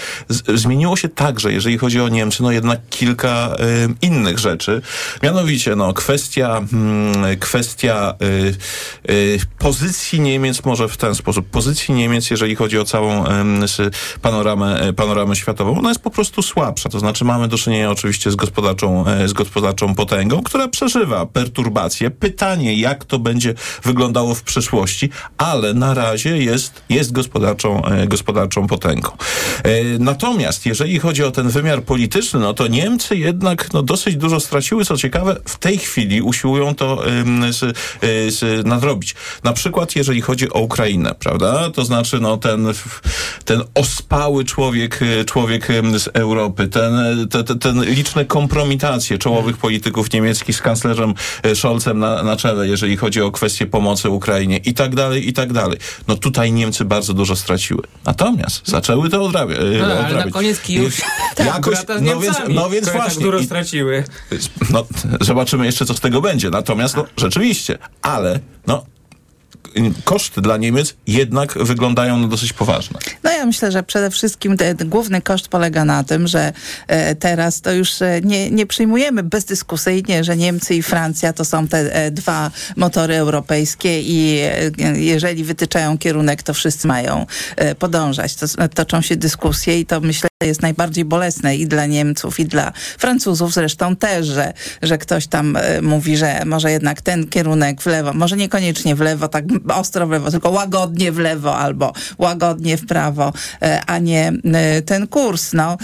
zmieniło się także, jeżeli chodzi o Niemcy, no jednak kilka innych rzeczy. Mianowicie, no, kwestia, mm, kwestia pozycji Niemiec, może w ten sposób, pozycji Niemiec, jeżeli chodzi o całą panoramę, panoramę światową, ona jest po prostu słabsza. To znaczy mamy do czynienia oczywiście z gospodarczą, e, z gospodarczą potęgą, która przeżywa perturbacje. Pytanie, jak to będzie wyglądało w przyszłości, ale na razie jest, jest gospodarczą, e, gospodarczą potęgą. E, Natomiast jeżeli chodzi o ten wymiar polityczny, no to Niemcy jednak no, dosyć dużo straciły. Co ciekawe, w tej chwili usiłują to z, e, z, nadrobić. Na przykład jeżeli chodzi o Ukrainę, prawda? To znaczy no, ten, ten ospały człowiek, e, człowiek z Europy, ten, te, te, ten liczne kompromitacje czołowych polityków niemieckich z kanclerzem Scholzem na, na czele, jeżeli chodzi o kwestie pomocy Ukrainie i tak dalej, i tak dalej. No tutaj Niemcy bardzo dużo straciły. Natomiast zaczęły to odrabiać. No, ale na koniec Kijów Jakoś, brata z no więc, no więc które właśnie. tak dużo I- straciły. no, zobaczymy jeszcze, co z tego będzie. Natomiast, no, rzeczywiście, ale, no, koszty dla Niemiec jednak wyglądają no, dosyć poważne. No ja myślę, że przede wszystkim ten główny koszt polega na tym, że e, teraz to już e, nie, nie przyjmujemy bezdyskusyjnie, że Niemcy i Francja to są te e, dwa motory europejskie i jeżeli wytyczają kierunek, to wszyscy mają podążać. To, toczą się dyskusje i to myślę jest najbardziej bolesne i dla Niemców, i dla Francuzów zresztą też, że, że ktoś tam e, mówi, że może jednak ten kierunek w lewo, może niekoniecznie w lewo, tak ostro w lewo, tylko łagodnie w lewo albo łagodnie w prawo, e, a nie e, ten kurs. No,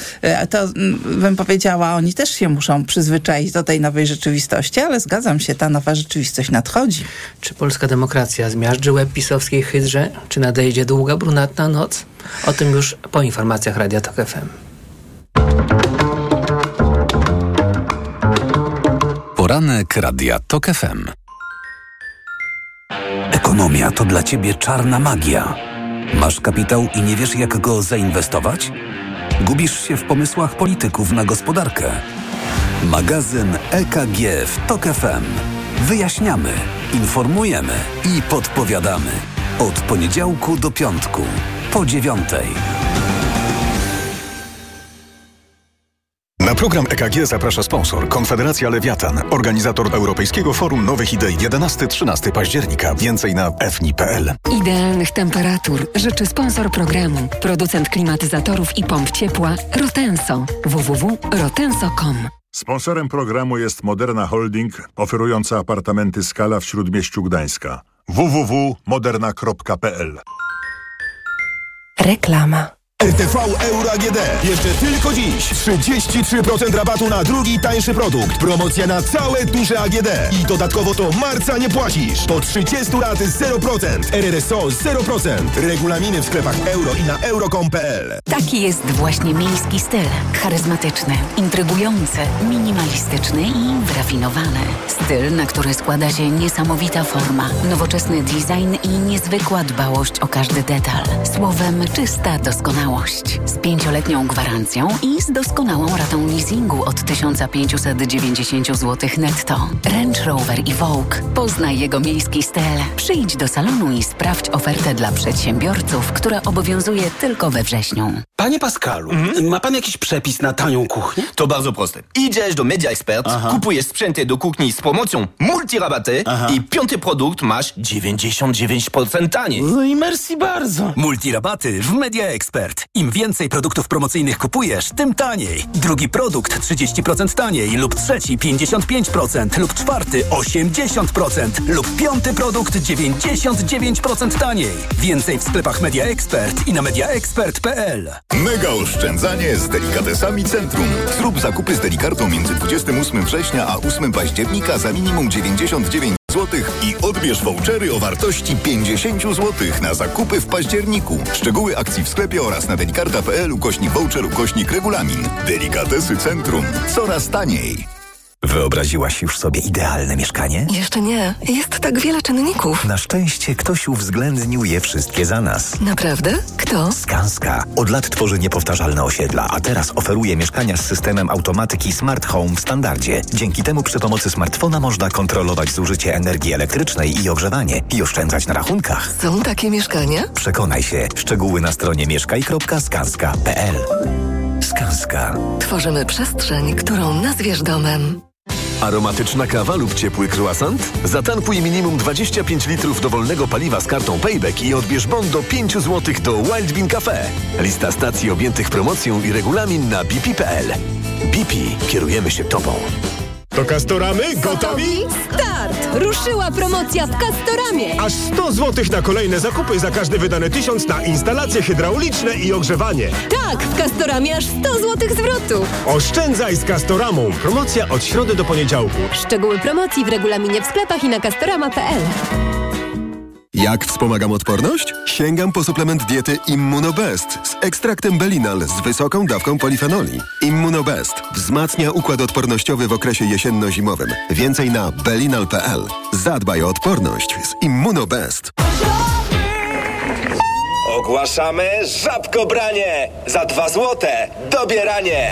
to bym powiedziała, oni też się muszą przyzwyczaić do tej nowej rzeczywistości, ale zgadzam się, ta nowa rzeczywistość nadchodzi. Czy polska demokracja zmiażdży łeb pisowskiej hydrze? Czy nadejdzie długa, brunatna noc? O tym już po informacjach Radia Tok FM. Poranek Radia TOK FM. Ekonomia to dla ciebie czarna magia. Masz kapitał i nie wiesz, jak go zainwestować? Gubisz się w pomysłach polityków na gospodarkę. Magazyn EKG w TOK FM. Wyjaśniamy, informujemy i podpowiadamy. Od poniedziałku do piątku, po dziewiątej. Na program EKG zaprasza sponsor Konfederacja Lewiatan, organizator Europejskiego Forum Nowych Idei 11-13 października. Więcej na fni.pl. Idealnych temperatur życzy sponsor programu, producent klimatyzatorów i pomp ciepła Rotenso www.rotenso.com. Sponsorem programu jest Moderna Holding, oferująca apartamenty Skala w Śródmieściu Gdańska. www.moderna.pl Reklama. RTV Euro AGD. Jeszcze tylko dziś 33% rabatu na drugi tańszy produkt. Promocja na całe duże AGD. I dodatkowo do marca nie płacisz. Po 30 lat 0%. RRSO 0%. Regulaminy w sklepach euro i na euro.com.pl. Taki jest właśnie miejski styl. Charyzmatyczny, intrygujący, minimalistyczny i wyrafinowany. Styl, na który składa się niesamowita forma, nowoczesny design i niezwykła dbałość o każdy detal. Słowem, czysta doskonałość. Z pięcioletnią gwarancją i z doskonałą ratą leasingu od 1590 zł netto. Range Rover i Vogue. Poznaj jego miejski styl. Przyjdź do salonu i sprawdź ofertę dla przedsiębiorców, która obowiązuje tylko we wrześniu. Panie Pascalu, ma pan jakiś przepis na tanią kuchnię? To bardzo proste. Idziesz do Media Expert, kupujesz sprzęty do kuchni z promocją multirabaty i piąty produkt masz 99% taniej. No i merci bardzo. Multirabaty w Media Expert. Im więcej produktów promocyjnych kupujesz, tym taniej. Drugi produkt 30% taniej lub trzeci 55% lub czwarty 80% lub piąty produkt 99% taniej. Więcej w sklepach Media Expert i na mediaexpert.pl. Mega oszczędzanie z delikatesami Centrum. Zrób zakupy z delikartą między 28 września a 8 października za minimum 99 zł i odbierz vouchery o wartości 50 zł na zakupy w październiku. Szczegóły akcji w sklepie oraz na delikarta.pl ukośnik voucher ukośnik regulamin. Delikatesy Centrum. Coraz taniej. Wyobraziłaś już sobie idealne mieszkanie? Jeszcze nie. Jest tak wiele czynników. Na szczęście ktoś uwzględnił je wszystkie za nas. Naprawdę? Kto? Skanska. Od lat tworzy niepowtarzalne osiedla, a teraz oferuje mieszkania z systemem automatyki Smart Home w standardzie. Dzięki temu przy pomocy smartfona można kontrolować zużycie energii elektrycznej i ogrzewanie i oszczędzać na rachunkach. Są takie mieszkania? Przekonaj się. Szczegóły na stronie mieszkaj.skanska.pl Skanska. Tworzymy przestrzeń, którą nazwiesz domem. Aromatyczna kawa lub ciepły croissant? Zatankuj minimum 25 litrów dowolnego paliwa z kartą Payback i odbierz bon do 5 zł do Wild Bean Cafe. Lista stacji objętych promocją i regulamin na bp.pl. BP. Kierujemy się Tobą. To Castoramy? Gotowi? Start! Ruszyła promocja w Castoramie! Aż 100 zł na kolejne zakupy za każdy wydany tysiąc na instalacje hydrauliczne i ogrzewanie. Tak, w Castoramie aż 100 zł zwrotu! Oszczędzaj z Castoramą. Promocja od środy do poniedziałku. Szczegóły promocji w regulaminie w sklepach i na castorama.pl Jak wspomagam odporność? Sięgam po suplement diety Immunobest z ekstraktem Belinal z wysoką dawką polifenoli. Immunobest wzmacnia układ odpornościowy w okresie jesienno-zimowym. Więcej na belinal.pl. Zadbaj o odporność z Immunobest. Ogłaszamy żabkobranie! Za dwa złote dobieranie!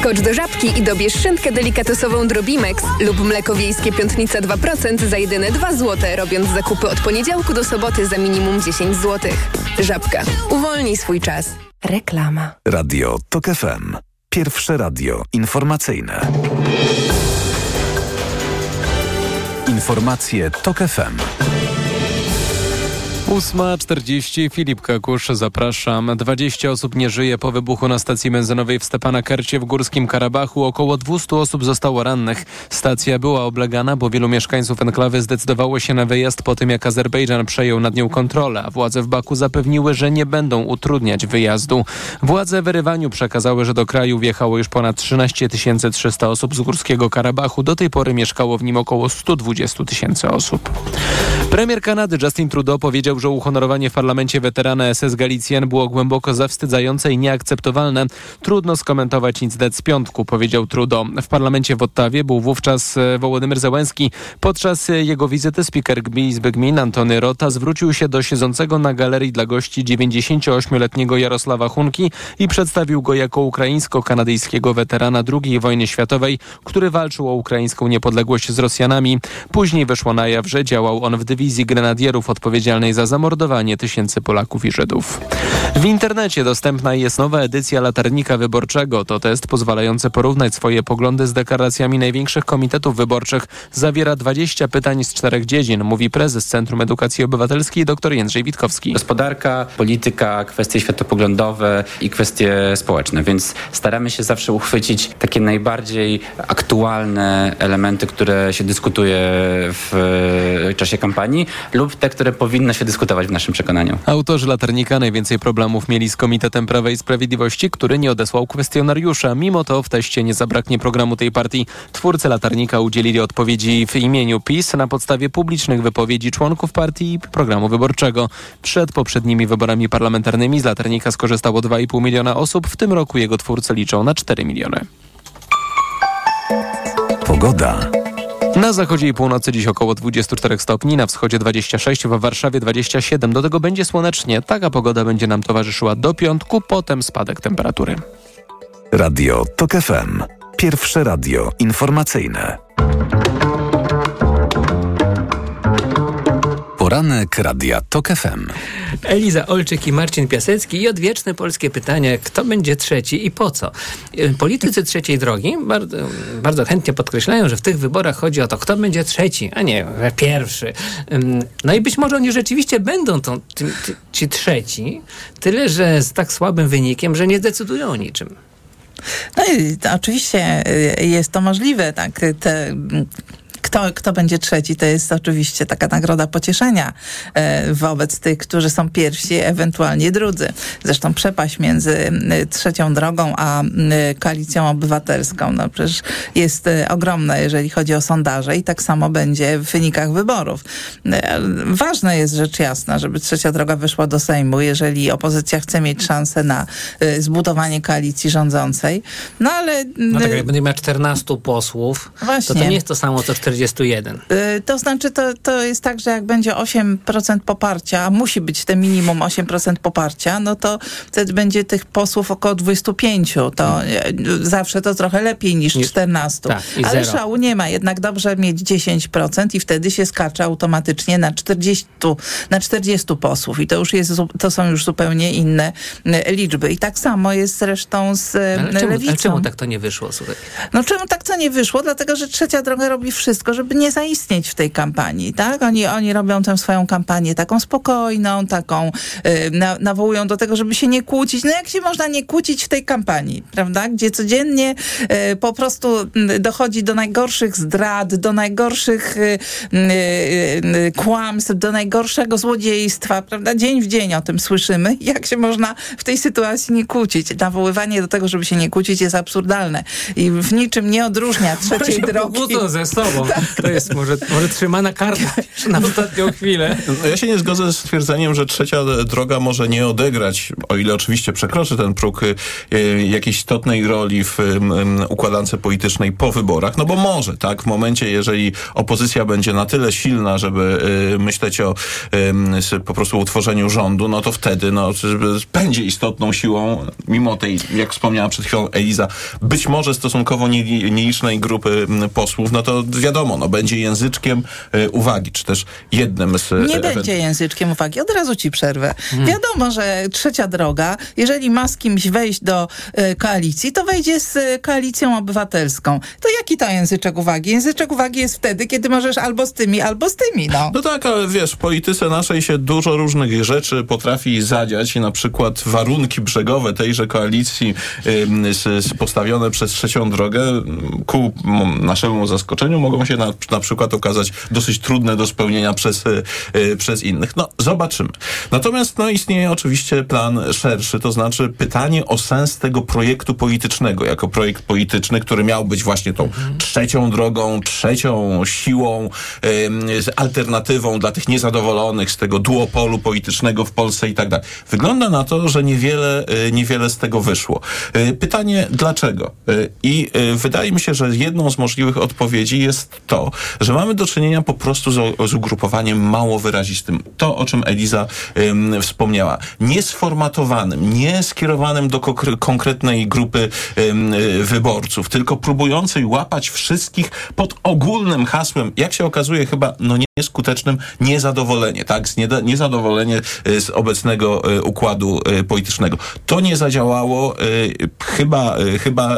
Skocz do żabki i dobierz szynkę delikatosową Drobimex lub mleko wiejskie piątnica 2% za jedyne 2 zł, robiąc zakupy od poniedziałku do soboty za minimum 10 zł. Żabka. Uwolnij swój czas. Reklama. Radio TOK FM. Pierwsze radio informacyjne. Informacje TOK FM. 8.40 Filip Kakusz, zapraszam. 20 osób nie żyje po wybuchu na stacji benzynowej w Stepanakercie w Górskim Karabachu. Około 200 osób zostało rannych. Stacja była oblegana, bo wielu mieszkańców enklawy zdecydowało się na wyjazd po tym, jak Azerbejdżan przejął nad nią kontrolę, a władze w Baku zapewniły, że nie będą utrudniać wyjazdu. Władze w Erywaniu przekazały, że do kraju wjechało już ponad 13 300 osób z Górskiego Karabachu. Do tej pory mieszkało w nim około 120 tysięcy osób. Premier Kanady Justin Trudeau powiedział, że uhonorowanie w parlamencie weterana SS Galicjan było głęboko zawstydzające i nieakceptowalne. Trudno skomentować incydent z piątku, powiedział Trudeau. W parlamencie w Ottawie był wówczas e, Wołodymyr Zełenski. Podczas e, jego wizyty speaker Izby Gmin Antony Rota zwrócił się do siedzącego na galerii dla gości 98-letniego Jarosława Hunki i przedstawił go jako ukraińsko-kanadyjskiego weterana II wojny światowej, który walczył o ukraińską niepodległość z Rosjanami. Później wyszło na jaw, że działał on w dywizji grenadierów odpowiedzialnej za zamordowanie tysięcy Polaków i Żydów. W internecie dostępna jest nowa edycja latarnika wyborczego. To test pozwalający porównać swoje poglądy z deklaracjami największych komitetów wyborczych. Zawiera 20 pytań z czterech dziedzin, mówi prezes Centrum Edukacji Obywatelskiej dr Jędrzej Witkowski. Gospodarka, polityka, kwestie światopoglądowe i kwestie społeczne, więc staramy się zawsze uchwycić takie najbardziej aktualne elementy, które się dyskutuje w czasie kampanii lub te, które powinno się dyskutować w naszym przekonaniu. Autorzy latarnika najwięcej problemów mieli z Komitetem Prawa i Sprawiedliwości, który nie odesłał kwestionariusza. Mimo to w teście nie zabraknie programu tej partii. Twórcy latarnika udzielili odpowiedzi w imieniu PiS na podstawie publicznych wypowiedzi członków partii i programu wyborczego. Przed poprzednimi wyborami parlamentarnymi z latarnika skorzystało 2,5 miliona osób. W tym roku jego twórcy liczą na 4 miliony. Pogoda. Na zachodzie i północy dziś około 24 stopni, na wschodzie 26, w Warszawie 27. Do tego będzie słonecznie. Taka pogoda będzie nam towarzyszyła do piątku, potem spadek temperatury. Radio TOK FM. Pierwsze radio informacyjne. Poranek Radia TOK FM. Eliza Olczyk i Marcin Piasecki i odwieczne polskie pytanie, kto będzie trzeci i po co? Y, Politycy trzeciej drogi bardzo, bardzo chętnie podkreślają, że w tych wyborach chodzi o to, kto będzie trzeci, a nie pierwszy. No i być może oni rzeczywiście będą tą, ci, ci trzeci, tyle że z tak słabym wynikiem, że nie decydują o niczym. No i to oczywiście y, jest to możliwe, tak. Te, kto, kto będzie trzeci, to jest oczywiście taka nagroda pocieszenia e, wobec tych, którzy są pierwsi, ewentualnie drudzy. Zresztą przepaść między y, trzecią drogą a koalicją obywatelską, no przecież jest y, ogromna, jeżeli chodzi o sondaże i tak samo będzie w wynikach wyborów. E, Ważne jest rzecz jasna, żeby trzecia droga wyszła do Sejmu, jeżeli opozycja chce mieć szansę na zbudowanie koalicji rządzącej. No ale... No tak, jak będzie miał 14 posłów, to Właśnie. to nie jest to samo co 41. Y, To znaczy, to, to jest tak, że jak będzie 8% poparcia, a musi być te minimum 8% poparcia, no to wtedy będzie tych posłów około 25. To y, zawsze to trochę lepiej niż 14. tak, Ale zero. szału nie ma. Jednak dobrze mieć 10% i wtedy się skacze automatycznie na 40, na 40 posłów. I to już jest, to są już zupełnie inne liczby. I tak samo jest zresztą z Ale czemu, lewicą. ale czemu tak to nie wyszło, słuchaj? No czemu tak to nie wyszło? Dlatego, że Trzecia Droga robi wszystko, żeby nie zaistnieć w tej kampanii, tak? Oni, oni robią tę swoją kampanię taką spokojną, taką, y, na, nawołują do tego, żeby się nie kłócić. No jak się można nie kłócić w tej kampanii, prawda? Gdzie codziennie y, po prostu y, dochodzi do najgorszych zdrad, do najgorszych y, y, y, kłamstw, do najgorszego złodziejstwa, prawda? Dzień w dzień o tym słyszymy. Jak się można w tej sytuacji nie kłócić? Nawoływanie do tego, żeby się nie kłócić jest absurdalne i w niczym nie odróżnia trzeciej drogi. ze sobą. To jest może, może trzymana karta na ostatnią chwilę. No, Ja się nie zgodzę z stwierdzeniem, że trzecia droga może nie odegrać, o ile oczywiście przekroczy ten próg y, jakiejś istotnej roli w y, y, układance politycznej po wyborach, no bo może, tak? W momencie, jeżeli opozycja będzie na tyle silna, żeby y, myśleć o y, po prostu utworzeniu rządu, no to wtedy no, będzie istotną siłą, mimo tej, jak wspomniała przed chwilą Eliza, być może stosunkowo nie- nielicznej grupy posłów, no to wiadomo, no będzie języczkiem y, uwagi, czy też jednym z... Nie e, będzie języczkiem uwagi. Od razu ci przerwę. Wiadomo, że trzecia droga, jeżeli ma z kimś wejść do e, koalicji, to wejdzie z e, koalicją obywatelską. To jaki to języczek uwagi? Języczek uwagi jest wtedy, kiedy możesz albo z tymi, albo z tymi, no. No tak, ale wiesz, w polityce naszej się dużo różnych rzeczy potrafi zadziać i na przykład warunki brzegowe tejże koalicji postawione przez trzecią drogę ym, ku naszemu zaskoczeniu mogą się na, na przykład okazać dosyć trudne do spełnienia przez, y, y, przez innych. No, zobaczymy. Natomiast no, istnieje oczywiście plan szerszy, to znaczy pytanie o sens tego projektu politycznego, jako projekt polityczny, który miał być właśnie tą trzecią drogą, trzecią siłą, z alternatywą dla tych niezadowolonych z tego duopolu politycznego w Polsce i tak dalej. Wygląda na to, że niewiele, y, niewiele z tego wyszło. Pytanie dlaczego? I wydaje mi się, że jedną z możliwych odpowiedzi jest to, że mamy do czynienia po prostu z, z ugrupowaniem mało wyrazistym. To, o czym Eliza ym, wspomniała. Niesformatowanym, nie skierowanym do konkretnej grupy ym, y, wyborców, tylko próbującej łapać wszystkich pod ogólnym hasłem, jak się okazuje chyba, no nieskutecznym, niezadowolenie, tak? Z niezadowolenie y, z obecnego y, układu y, politycznego. To nie zadziałało, chyba, chyba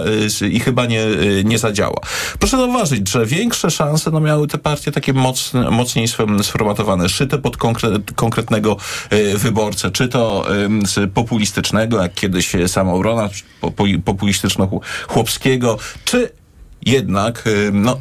i chyba nie, nie zadziała. Proszę zauważyć, że większe szanse no, miały te partie takie mocne, mocniej sformatowane, szyte pod konkre- konkretnego wyborcę, czy to z populistycznego, jak kiedyś sam Aurona, populistyczno-chłopskiego, czy jednak y, no,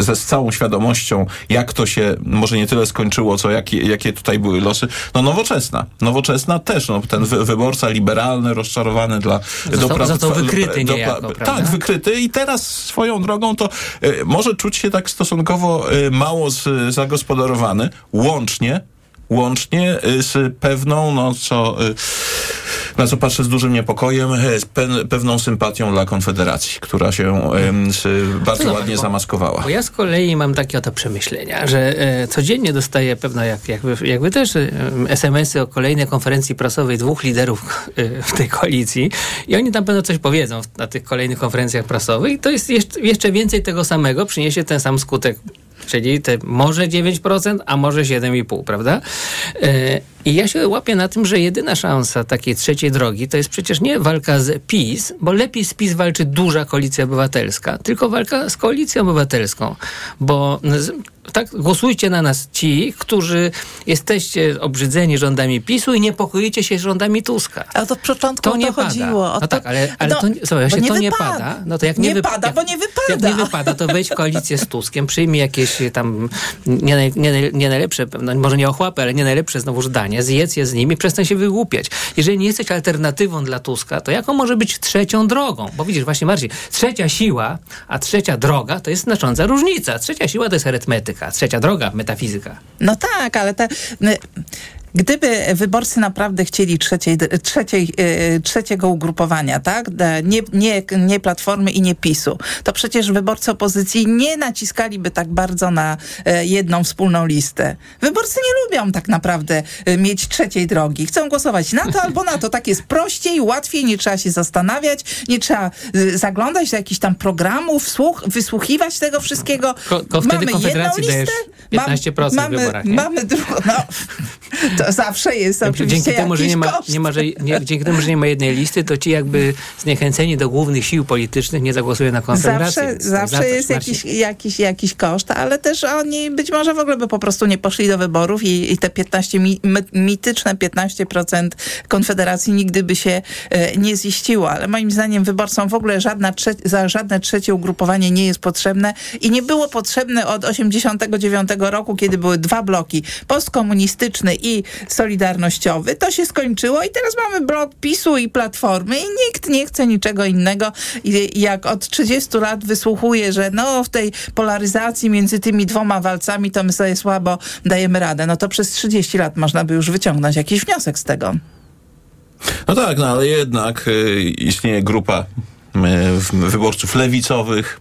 ze z całą świadomością, jak to się może nie tyle skończyło, co jakie, jakie tutaj były losy, no nowoczesna. Nowoczesna też, no, ten wy, wyborca liberalny, rozczarowany dla... Został- został pra- wykryty do- niejako, prawda? Tak, wykryty i teraz swoją drogą to y, może czuć się tak stosunkowo y, mało z, zagospodarowany, łącznie łącznie y, z pewną, no co, y, na co patrzę z dużym niepokojem, y, z pe, pewną sympatią dla Konfederacji, która się bardzo No, ładnie bo- zamaskowała. Bo ja z kolei mam takie oto przemyślenia, że e, codziennie dostaję pewno, jak, jakby, jakby też e, SMS-y o kolejnej konferencji prasowej dwóch liderów e, w tej koalicji i oni tam pewno coś powiedzą na tych kolejnych konferencjach prasowych i to jest jeszcze, jeszcze więcej tego samego, przyniesie ten sam skutek czyli te może 9%, a może 7,5%, prawda? E, I ja się łapię na tym, że jedyna szansa takiej trzeciej drogi to jest przecież nie walka z PiS, bo lepiej z PiS walczy duża koalicja obywatelska, tylko walka z koalicją obywatelską, bo tak, głosujcie na nas ci, którzy jesteście obrzydzeni rządami PiSu i niepokoicie się rządami Tuska. Ale to w początku to to nie chodziło. Pada. No to, tak, ale, ale no, to, słuchaj, jeśli to nie pada, no to jak nie, nie wypa- pada, jak, bo nie wypada. Jak nie wypada, to wejdź w koalicję z Tuskiem, przyjmij jakieś tam nie, naj- nie, nie najlepsze, no może nie ochłapy, ale nie najlepsze znowuż danie, zjedz je z nimi, przestań się wygłupiać. Jeżeli nie jesteś alternatywą dla Tuska, to jaką może być trzecią drogą? Bo widzisz, właśnie Marcin, trzecia siła, a trzecia droga to jest znacząca różnica. Trzecia siła to jest arytmetyka, trzecia droga metafizyka. No tak, ale te... Gdyby wyborcy naprawdę chcieli trzeciej, trzeciej, e, trzeciego ugrupowania, tak? De- Nie, nie, nie Platformy i nie PiSu, to przecież wyborcy opozycji nie naciskaliby tak bardzo na e, jedną wspólną listę. Wyborcy nie lubią tak naprawdę e, mieć trzeciej drogi. Chcą głosować na to albo na to. Tak jest prościej, łatwiej, nie trzeba się zastanawiać, nie trzeba e, zaglądać do jakichś tam programów, słuch, wysłuchiwać tego wszystkiego. Ko- ko- Mamy jedną listę, dajesz 15% w mamy, wyborach? Mamy drugą, no, to zawsze jest oczywiście Dzięki temu, że nie ma, nie ma, że, nie, dzięki temu, że nie ma jednej listy, to ci jakby zniechęceni do głównych sił politycznych nie zagłosują na Konfederację. Zawsze, to zawsze za- jest Marcin, jakiś, jakiś, jakiś koszt, ale też oni być może w ogóle by po prostu nie poszli do wyborów i, i te 15, mi, mityczne 15% Konfederacji nigdy by się e, nie ziściło. Ale moim zdaniem wyborcom w ogóle żadna trze- za żadne trzecie ugrupowanie nie jest potrzebne i nie było potrzebne od 89 roku, kiedy były dwa bloki, postkomunistyczny i solidarnościowy. To się skończyło i teraz mamy blok PiSu i Platformy i nikt nie chce niczego innego. I jak od 30 lat wysłuchuje, że no w tej polaryzacji między tymi dwoma walcami to my sobie słabo dajemy radę, no to przez 30 lat można by już wyciągnąć jakiś wniosek z tego. No tak, no ale jednak y, istnieje grupa y, wyborców lewicowych.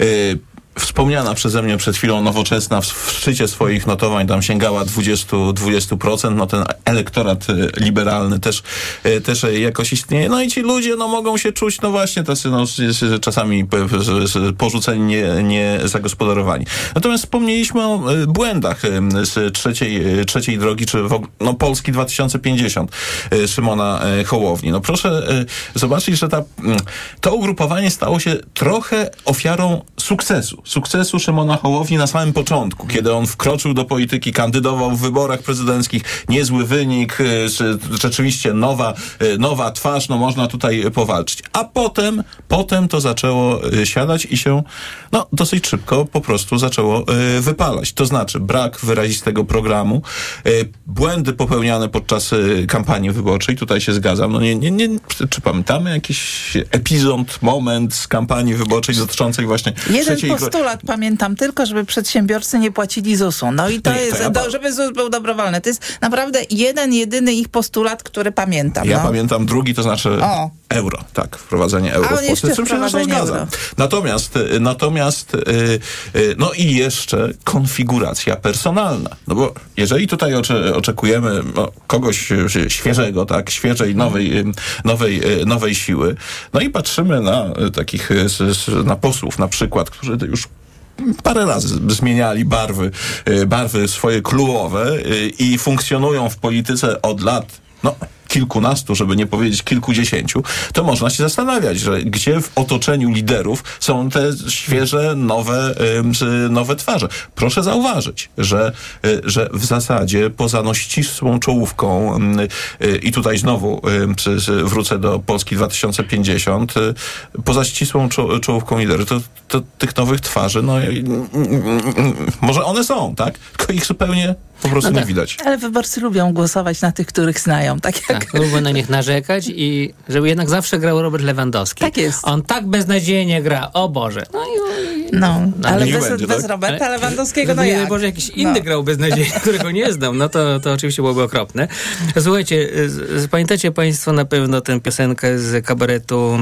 Y, Wspomniana przeze mnie przed chwilą nowoczesna w, szczycie swoich notowań tam sięgała 20, 20%, no ten elektorat y, liberalny też, y, też jakoś istnieje. No i ci ludzie no mogą się czuć, no właśnie tacy no, czasami porzuceni, nie, nie zagospodarowani. Natomiast wspomnieliśmy o y, błędach z trzeciej, trzeciej drogi, czy w, no, Polski 2050 y, Szymona Hołowni. No proszę zobaczyć, że ta, mm, to ugrupowanie stało się trochę ofiarą sukcesu. Sukcesu Szymona Hołowni na samym początku, kiedy on wkroczył do polityki, kandydował w wyborach prezydenckich, niezły wynik, y, rzeczywiście nowa, y, nowa twarz, no można tutaj powalczyć. A potem, potem to zaczęło y, siadać i się no, dosyć szybko po prostu zaczęło wypalać. To znaczy brak wyrazistego programu, błędy popełniane podczas kampanii wyborczej, tutaj się zgadzam. No nie, nie, nie, czy pamiętamy jakiś epizod, moment z kampanii wyborczej dotyczącej właśnie Jeden trzeciej... postulat pamiętam tylko, żeby przedsiębiorcy nie płacili ZUS-u. No i to Nie, to jest, ja do, żeby ZUS był dobrowolny. To jest naprawdę jeden, jedyny ich postulat, który pamiętam. Ja no. pamiętam drugi, to znaczy O. euro, tak, wprowadzenie euro A, w Polsce, z czym się zresztą zgadzam. euro. Natomiast, y, natomiast y, y, no i jeszcze konfiguracja personalna. No bo jeżeli tutaj ocze, oczekujemy no, kogoś świeżego, tak, świeżej, nowej, nowej, nowej siły, no i patrzymy na takich, na posłów na przykład, którzy już parę razy zmieniali barwy, y, barwy swoje klubowe y, i funkcjonują w polityce od lat, no, kilkunastu, żeby nie powiedzieć kilkudziesięciu, to można się zastanawiać, że gdzie w otoczeniu liderów są te świeże, nowe, nowe twarze. Proszę zauważyć, że, y, że w zasadzie poza no ścisłą czołówką y, i tutaj znowu wrócę do Polski 2050, y, poza ścisłą czo- czołówką liderów, to, to tych nowych twarzy, no y, może one są, tak? Tylko ich zupełnie po prostu No nie tak. widać. Ale wyborcy lubią głosować na tych, których znają. Tak jak Tak, lubię na nich narzekać i żeby jednak zawsze grał Robert Lewandowski. Tak jest. On tak beznadziejnie gra, o Boże. No i No, ale niech bez, będzie, bez tak? Roberta Lewandowskiego, no nie, jak? Boże, jakiś inny No. grał beznadziejnie, którego nie znam, no to, to oczywiście byłoby okropne. Słuchajcie, z, z, pamiętacie Państwo na pewno tę piosenkę z kabaretu,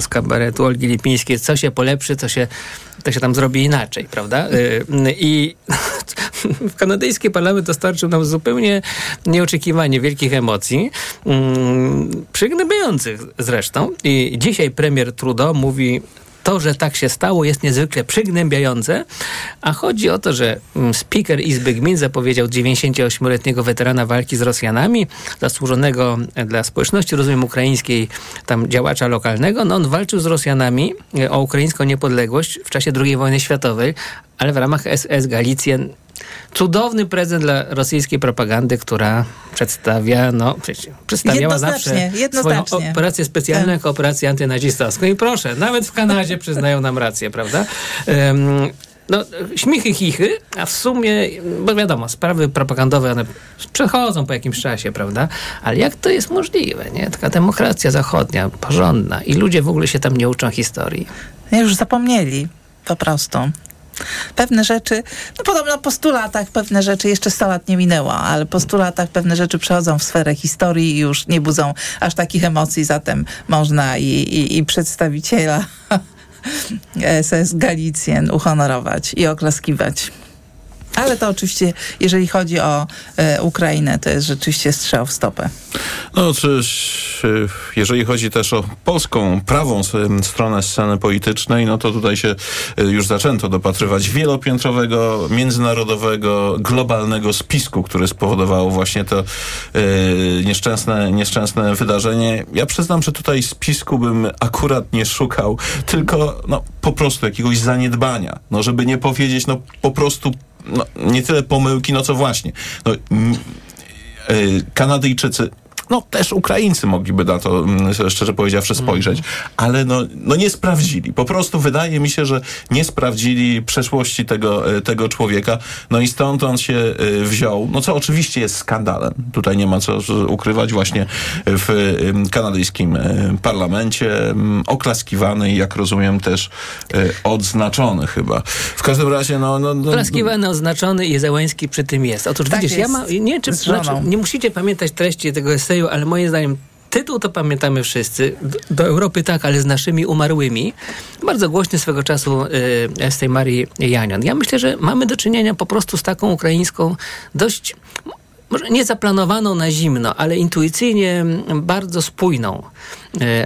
z kabaretu Olgi Lipińskiej, co się polepszy, co się, to się tam zrobi inaczej, prawda? Y, I w kanadyjski parlament dostarczył nam zupełnie nieoczekiwanie wielkich emocji, mm, przygnębiających zresztą. I dzisiaj premier Trudeau mówi to, że tak się stało, jest niezwykle przygnębiające, a chodzi o to, że mm, speaker Izby Gmin zapowiedział 98-letniego weterana walki z Rosjanami, zasłużonego dla społeczności, rozumiem, ukraińskiej, tam działacza lokalnego. No on walczył z Rosjanami e, o ukraińską niepodległość w czasie II wojny światowej, ale w ramach SS Galicjen cudowny prezent dla rosyjskiej propagandy, która przedstawia, no, przedstawiała zawsze swoją operację specjalną tak. jako operację antynazistowską. I proszę, nawet w Kanadzie przyznają nam rację, prawda? Um, no, śmichy, chichy, a w sumie, bo wiadomo, sprawy propagandowe, one przechodzą po jakimś czasie, prawda? Ale jak to jest możliwe, nie? Taka demokracja zachodnia, porządna i ludzie w ogóle się tam nie uczą historii. Już zapomnieli, po prostu pewne rzeczy, no podobno po 100 latach pewne rzeczy, jeszcze 100 lat nie minęło, ale po 100 latach pewne rzeczy przechodzą w sferę historii i już nie budzą aż takich emocji, zatem można i, i, i przedstawiciela SS Galicjen uhonorować i oklaskiwać. Ale to oczywiście, jeżeli chodzi o e, Ukrainę, to jest rzeczywiście strzał w stopę. No, czy, jeżeli chodzi też o polską, prawą stronę sceny politycznej, no to tutaj się e, już zaczęto dopatrywać wielopiętrowego, międzynarodowego, globalnego spisku, który spowodowało właśnie to e, nieszczęsne, nieszczęsne wydarzenie. Ja przyznam, że tutaj spisku bym akurat nie szukał, tylko no, po prostu jakiegoś zaniedbania. No, żeby nie powiedzieć, no po prostu no, nie tyle pomyłki, no co właśnie. No, yy, Kanadyjczycy no też Ukraińcy mogliby na to, mm, szczerze powiedziawszy, spojrzeć, mm. ale no, no nie sprawdzili. Po prostu wydaje mi się, że nie sprawdzili przeszłości tego, e, tego człowieka. No i stąd on się e, wziął, no co oczywiście jest skandalem. Tutaj nie ma co ukrywać właśnie w kanadyjskim e, parlamencie. Oklaskiwany i jak rozumiem też odznaczony chyba. W każdym razie no... no, no Oklaskiwany, odznaczony i Zełański przy tym jest. Otóż tak widzisz, jest. ja ma, nie, czy, znaczy, nie musicie pamiętać treści tego eseju, ale moim zdaniem tytuł to pamiętamy wszyscy. Do Europy tak, ale z naszymi umarłymi. Bardzo głośny swego czasu y, z tej Marii Janion. Ja myślę, że mamy do czynienia po prostu z taką ukraińską dość może nie zaplanowaną na zimno, ale intuicyjnie bardzo spójną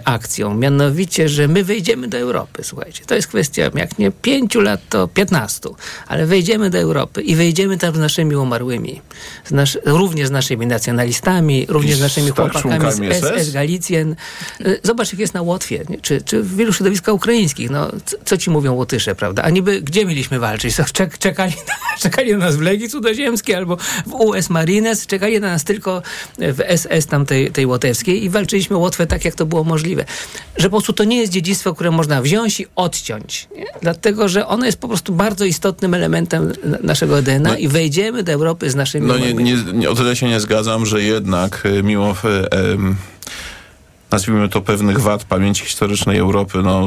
akcją. Mianowicie, że my wejdziemy do Europy, słuchajcie. To jest kwestia, jak nie pięciu lat, to piętnastu. Ale wejdziemy do Europy i wejdziemy tam z naszymi umarłymi. Z nasz, również z naszymi nacjonalistami, również z naszymi chłopakami z SS, Galicjen. E, zobacz, jak jest na Łotwie, nie? Czy, czy w wielu środowiskach ukraińskich. No, co, co ci mówią Łotysze, prawda? A niby, gdzie mieliśmy walczyć? Czek, czekali, czekali na nas w Legii Cudzoziemskiej albo w US Marines czekali na nas tylko w SS tam tej, tej łotewskiej i walczyliśmy Łotwę tak, jak to było możliwe. Że po prostu to nie jest dziedzictwo, które można wziąć i odciąć. Nie? Dlatego, że ono jest po prostu bardzo istotnym elementem naszego DNA no, i wejdziemy do Europy z naszymi... No nie, nie, nie, o tyle się nie zgadzam, że jednak e, mimo... E, nazwijmy to pewnych wad pamięci historycznej Europy, no,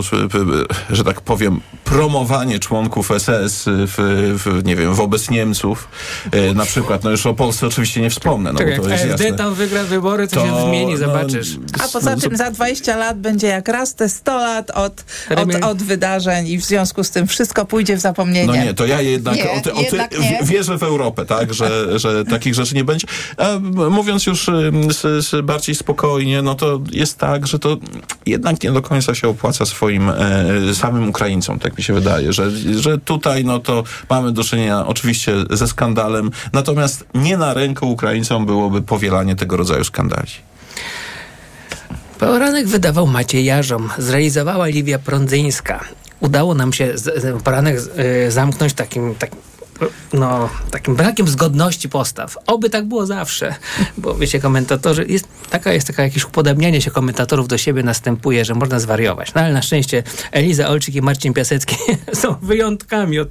że, tak powiem, promowanie członków SS w, w, nie wiem, wobec Niemców, e, na przykład, no już o Polsce oczywiście nie wspomnę. No, Czekaj, to jest AfD tam wygra wybory, to, to się zmieni, no, zobaczysz. A poza tym za 20 lat będzie jak raz te 100 lat od, od, od, wydarzeń i w związku z tym wszystko pójdzie w zapomnienie. No nie, to ja jednak, nie, o ty, o ty, wierzę w Europę, tak, że, że takich rzeczy nie będzie. A mówiąc już z, z bardziej spokojnie, no to jest tak, że to jednak nie do końca się opłaca swoim e, samym Ukraińcom, tak mi się wydaje, że, że tutaj no to mamy do czynienia oczywiście ze skandalem, natomiast nie na rękę Ukraińcom byłoby powielanie tego rodzaju skandali. Poranek wydawał Maciej Jarzom, zrealizowała Liwia Prądzyńska. Udało nam się poranek e, zamknąć takim, takim no, takim brakiem zgodności postaw. Oby tak było zawsze, bo wiecie, komentatorzy, jest, taka jest taka jakieś upodabnianie się komentatorów do siebie następuje, że można zwariować. No ale na szczęście Eliza Olczyk i Marcin Piasecki są wyjątkami od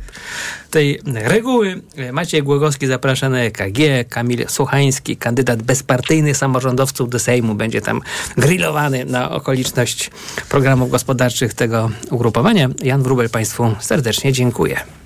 tej reguły. Maciej Głogowski zaprasza na EKG, Kamil Słuchański, kandydat bezpartyjnych samorządowców do Sejmu, będzie tam grillowany na okoliczność programów gospodarczych tego ugrupowania. Jan Wrubel Państwu serdecznie dziękuję.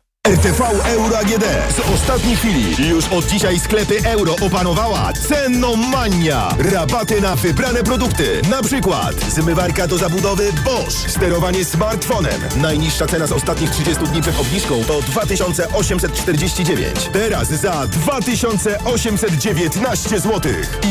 RTV Euro AGD z ostatniej chwili. Już od dzisiaj sklepy euro opanowała cenomania. Rabaty na wybrane produkty. Na przykład zmywarka do zabudowy Bosch. Sterowanie smartfonem. Najniższa cena z ostatnich 30 dni przed obniżką to 2849. Teraz za 2819 zł.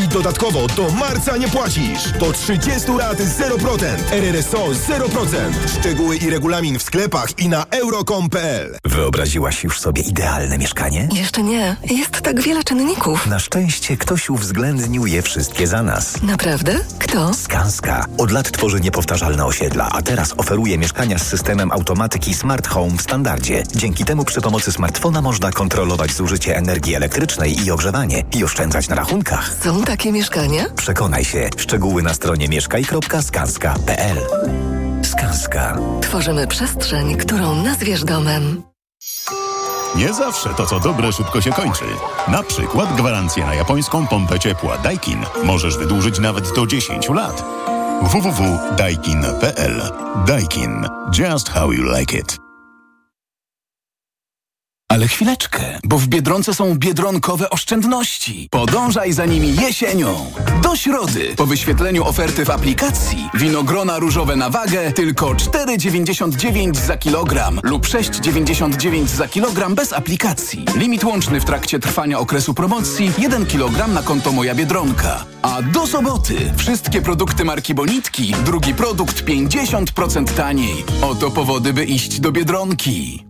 I dodatkowo do marca nie płacisz. Do 30 lat 0%. RRSO 0%. Szczegóły i regulamin w sklepach i na euro.com.pl. Wyobraziłaś już sobie idealne mieszkanie? Jeszcze nie. Jest tak wiele czynników. Na szczęście ktoś uwzględnił je wszystkie za nas. Naprawdę? Kto? Skanska. Od lat tworzy niepowtarzalne osiedla, a teraz oferuje mieszkania z systemem automatyki Smart Home w standardzie. Dzięki temu przy pomocy smartfona można kontrolować zużycie energii elektrycznej i ogrzewanie i oszczędzać na rachunkach. Są takie mieszkania? Przekonaj się. Szczegóły na stronie mieszkaj.skanska.pl Skanska. Tworzymy przestrzeń, którą nazwiesz domem. Nie zawsze to, co dobre, szybko się kończy. Na przykład gwarancję na japońską pompę ciepła Daikin możesz wydłużyć nawet do 10 lat. www.daikin.pl Daikin. Just how you like it. Ale chwileczkę, bo w Biedronce są biedronkowe oszczędności. Podążaj za nimi jesienią. Do środy, po wyświetleniu oferty w aplikacji, winogrona różowe na wagę tylko 4,99 za kilogram lub 6,99 za kilogram bez aplikacji. Limit łączny w trakcie trwania okresu promocji 1 kg na konto Moja Biedronka. A do soboty wszystkie produkty marki Bonitki, drugi produkt 50% taniej. Oto powody, by iść do Biedronki.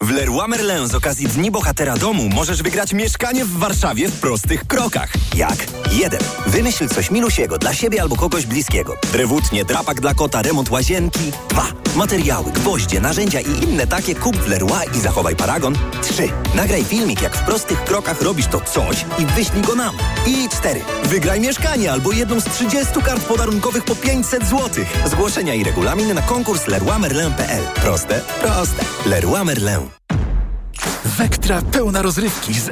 W Leroy Merlin z okazji Dni Bohatera Domu możesz wygrać mieszkanie w Warszawie w prostych krokach. Jak? 1. Wymyśl coś milusiego dla siebie albo kogoś bliskiego. Drewutnie, drapak dla kota, remont łazienki. 2. Materiały, gwoździe, narzędzia i inne takie kup w Leroy i zachowaj paragon. 3. Nagraj filmik, jak w prostych krokach robisz to coś i wyślij go nam. I 4. Wygraj mieszkanie albo jedną z 30 kart podarunkowych po 500 zł. Zgłoszenia i regulamin na konkurs leroymerlin.pl. Proste? Proste. Leroy Merlin. Wektra pełna rozrywki z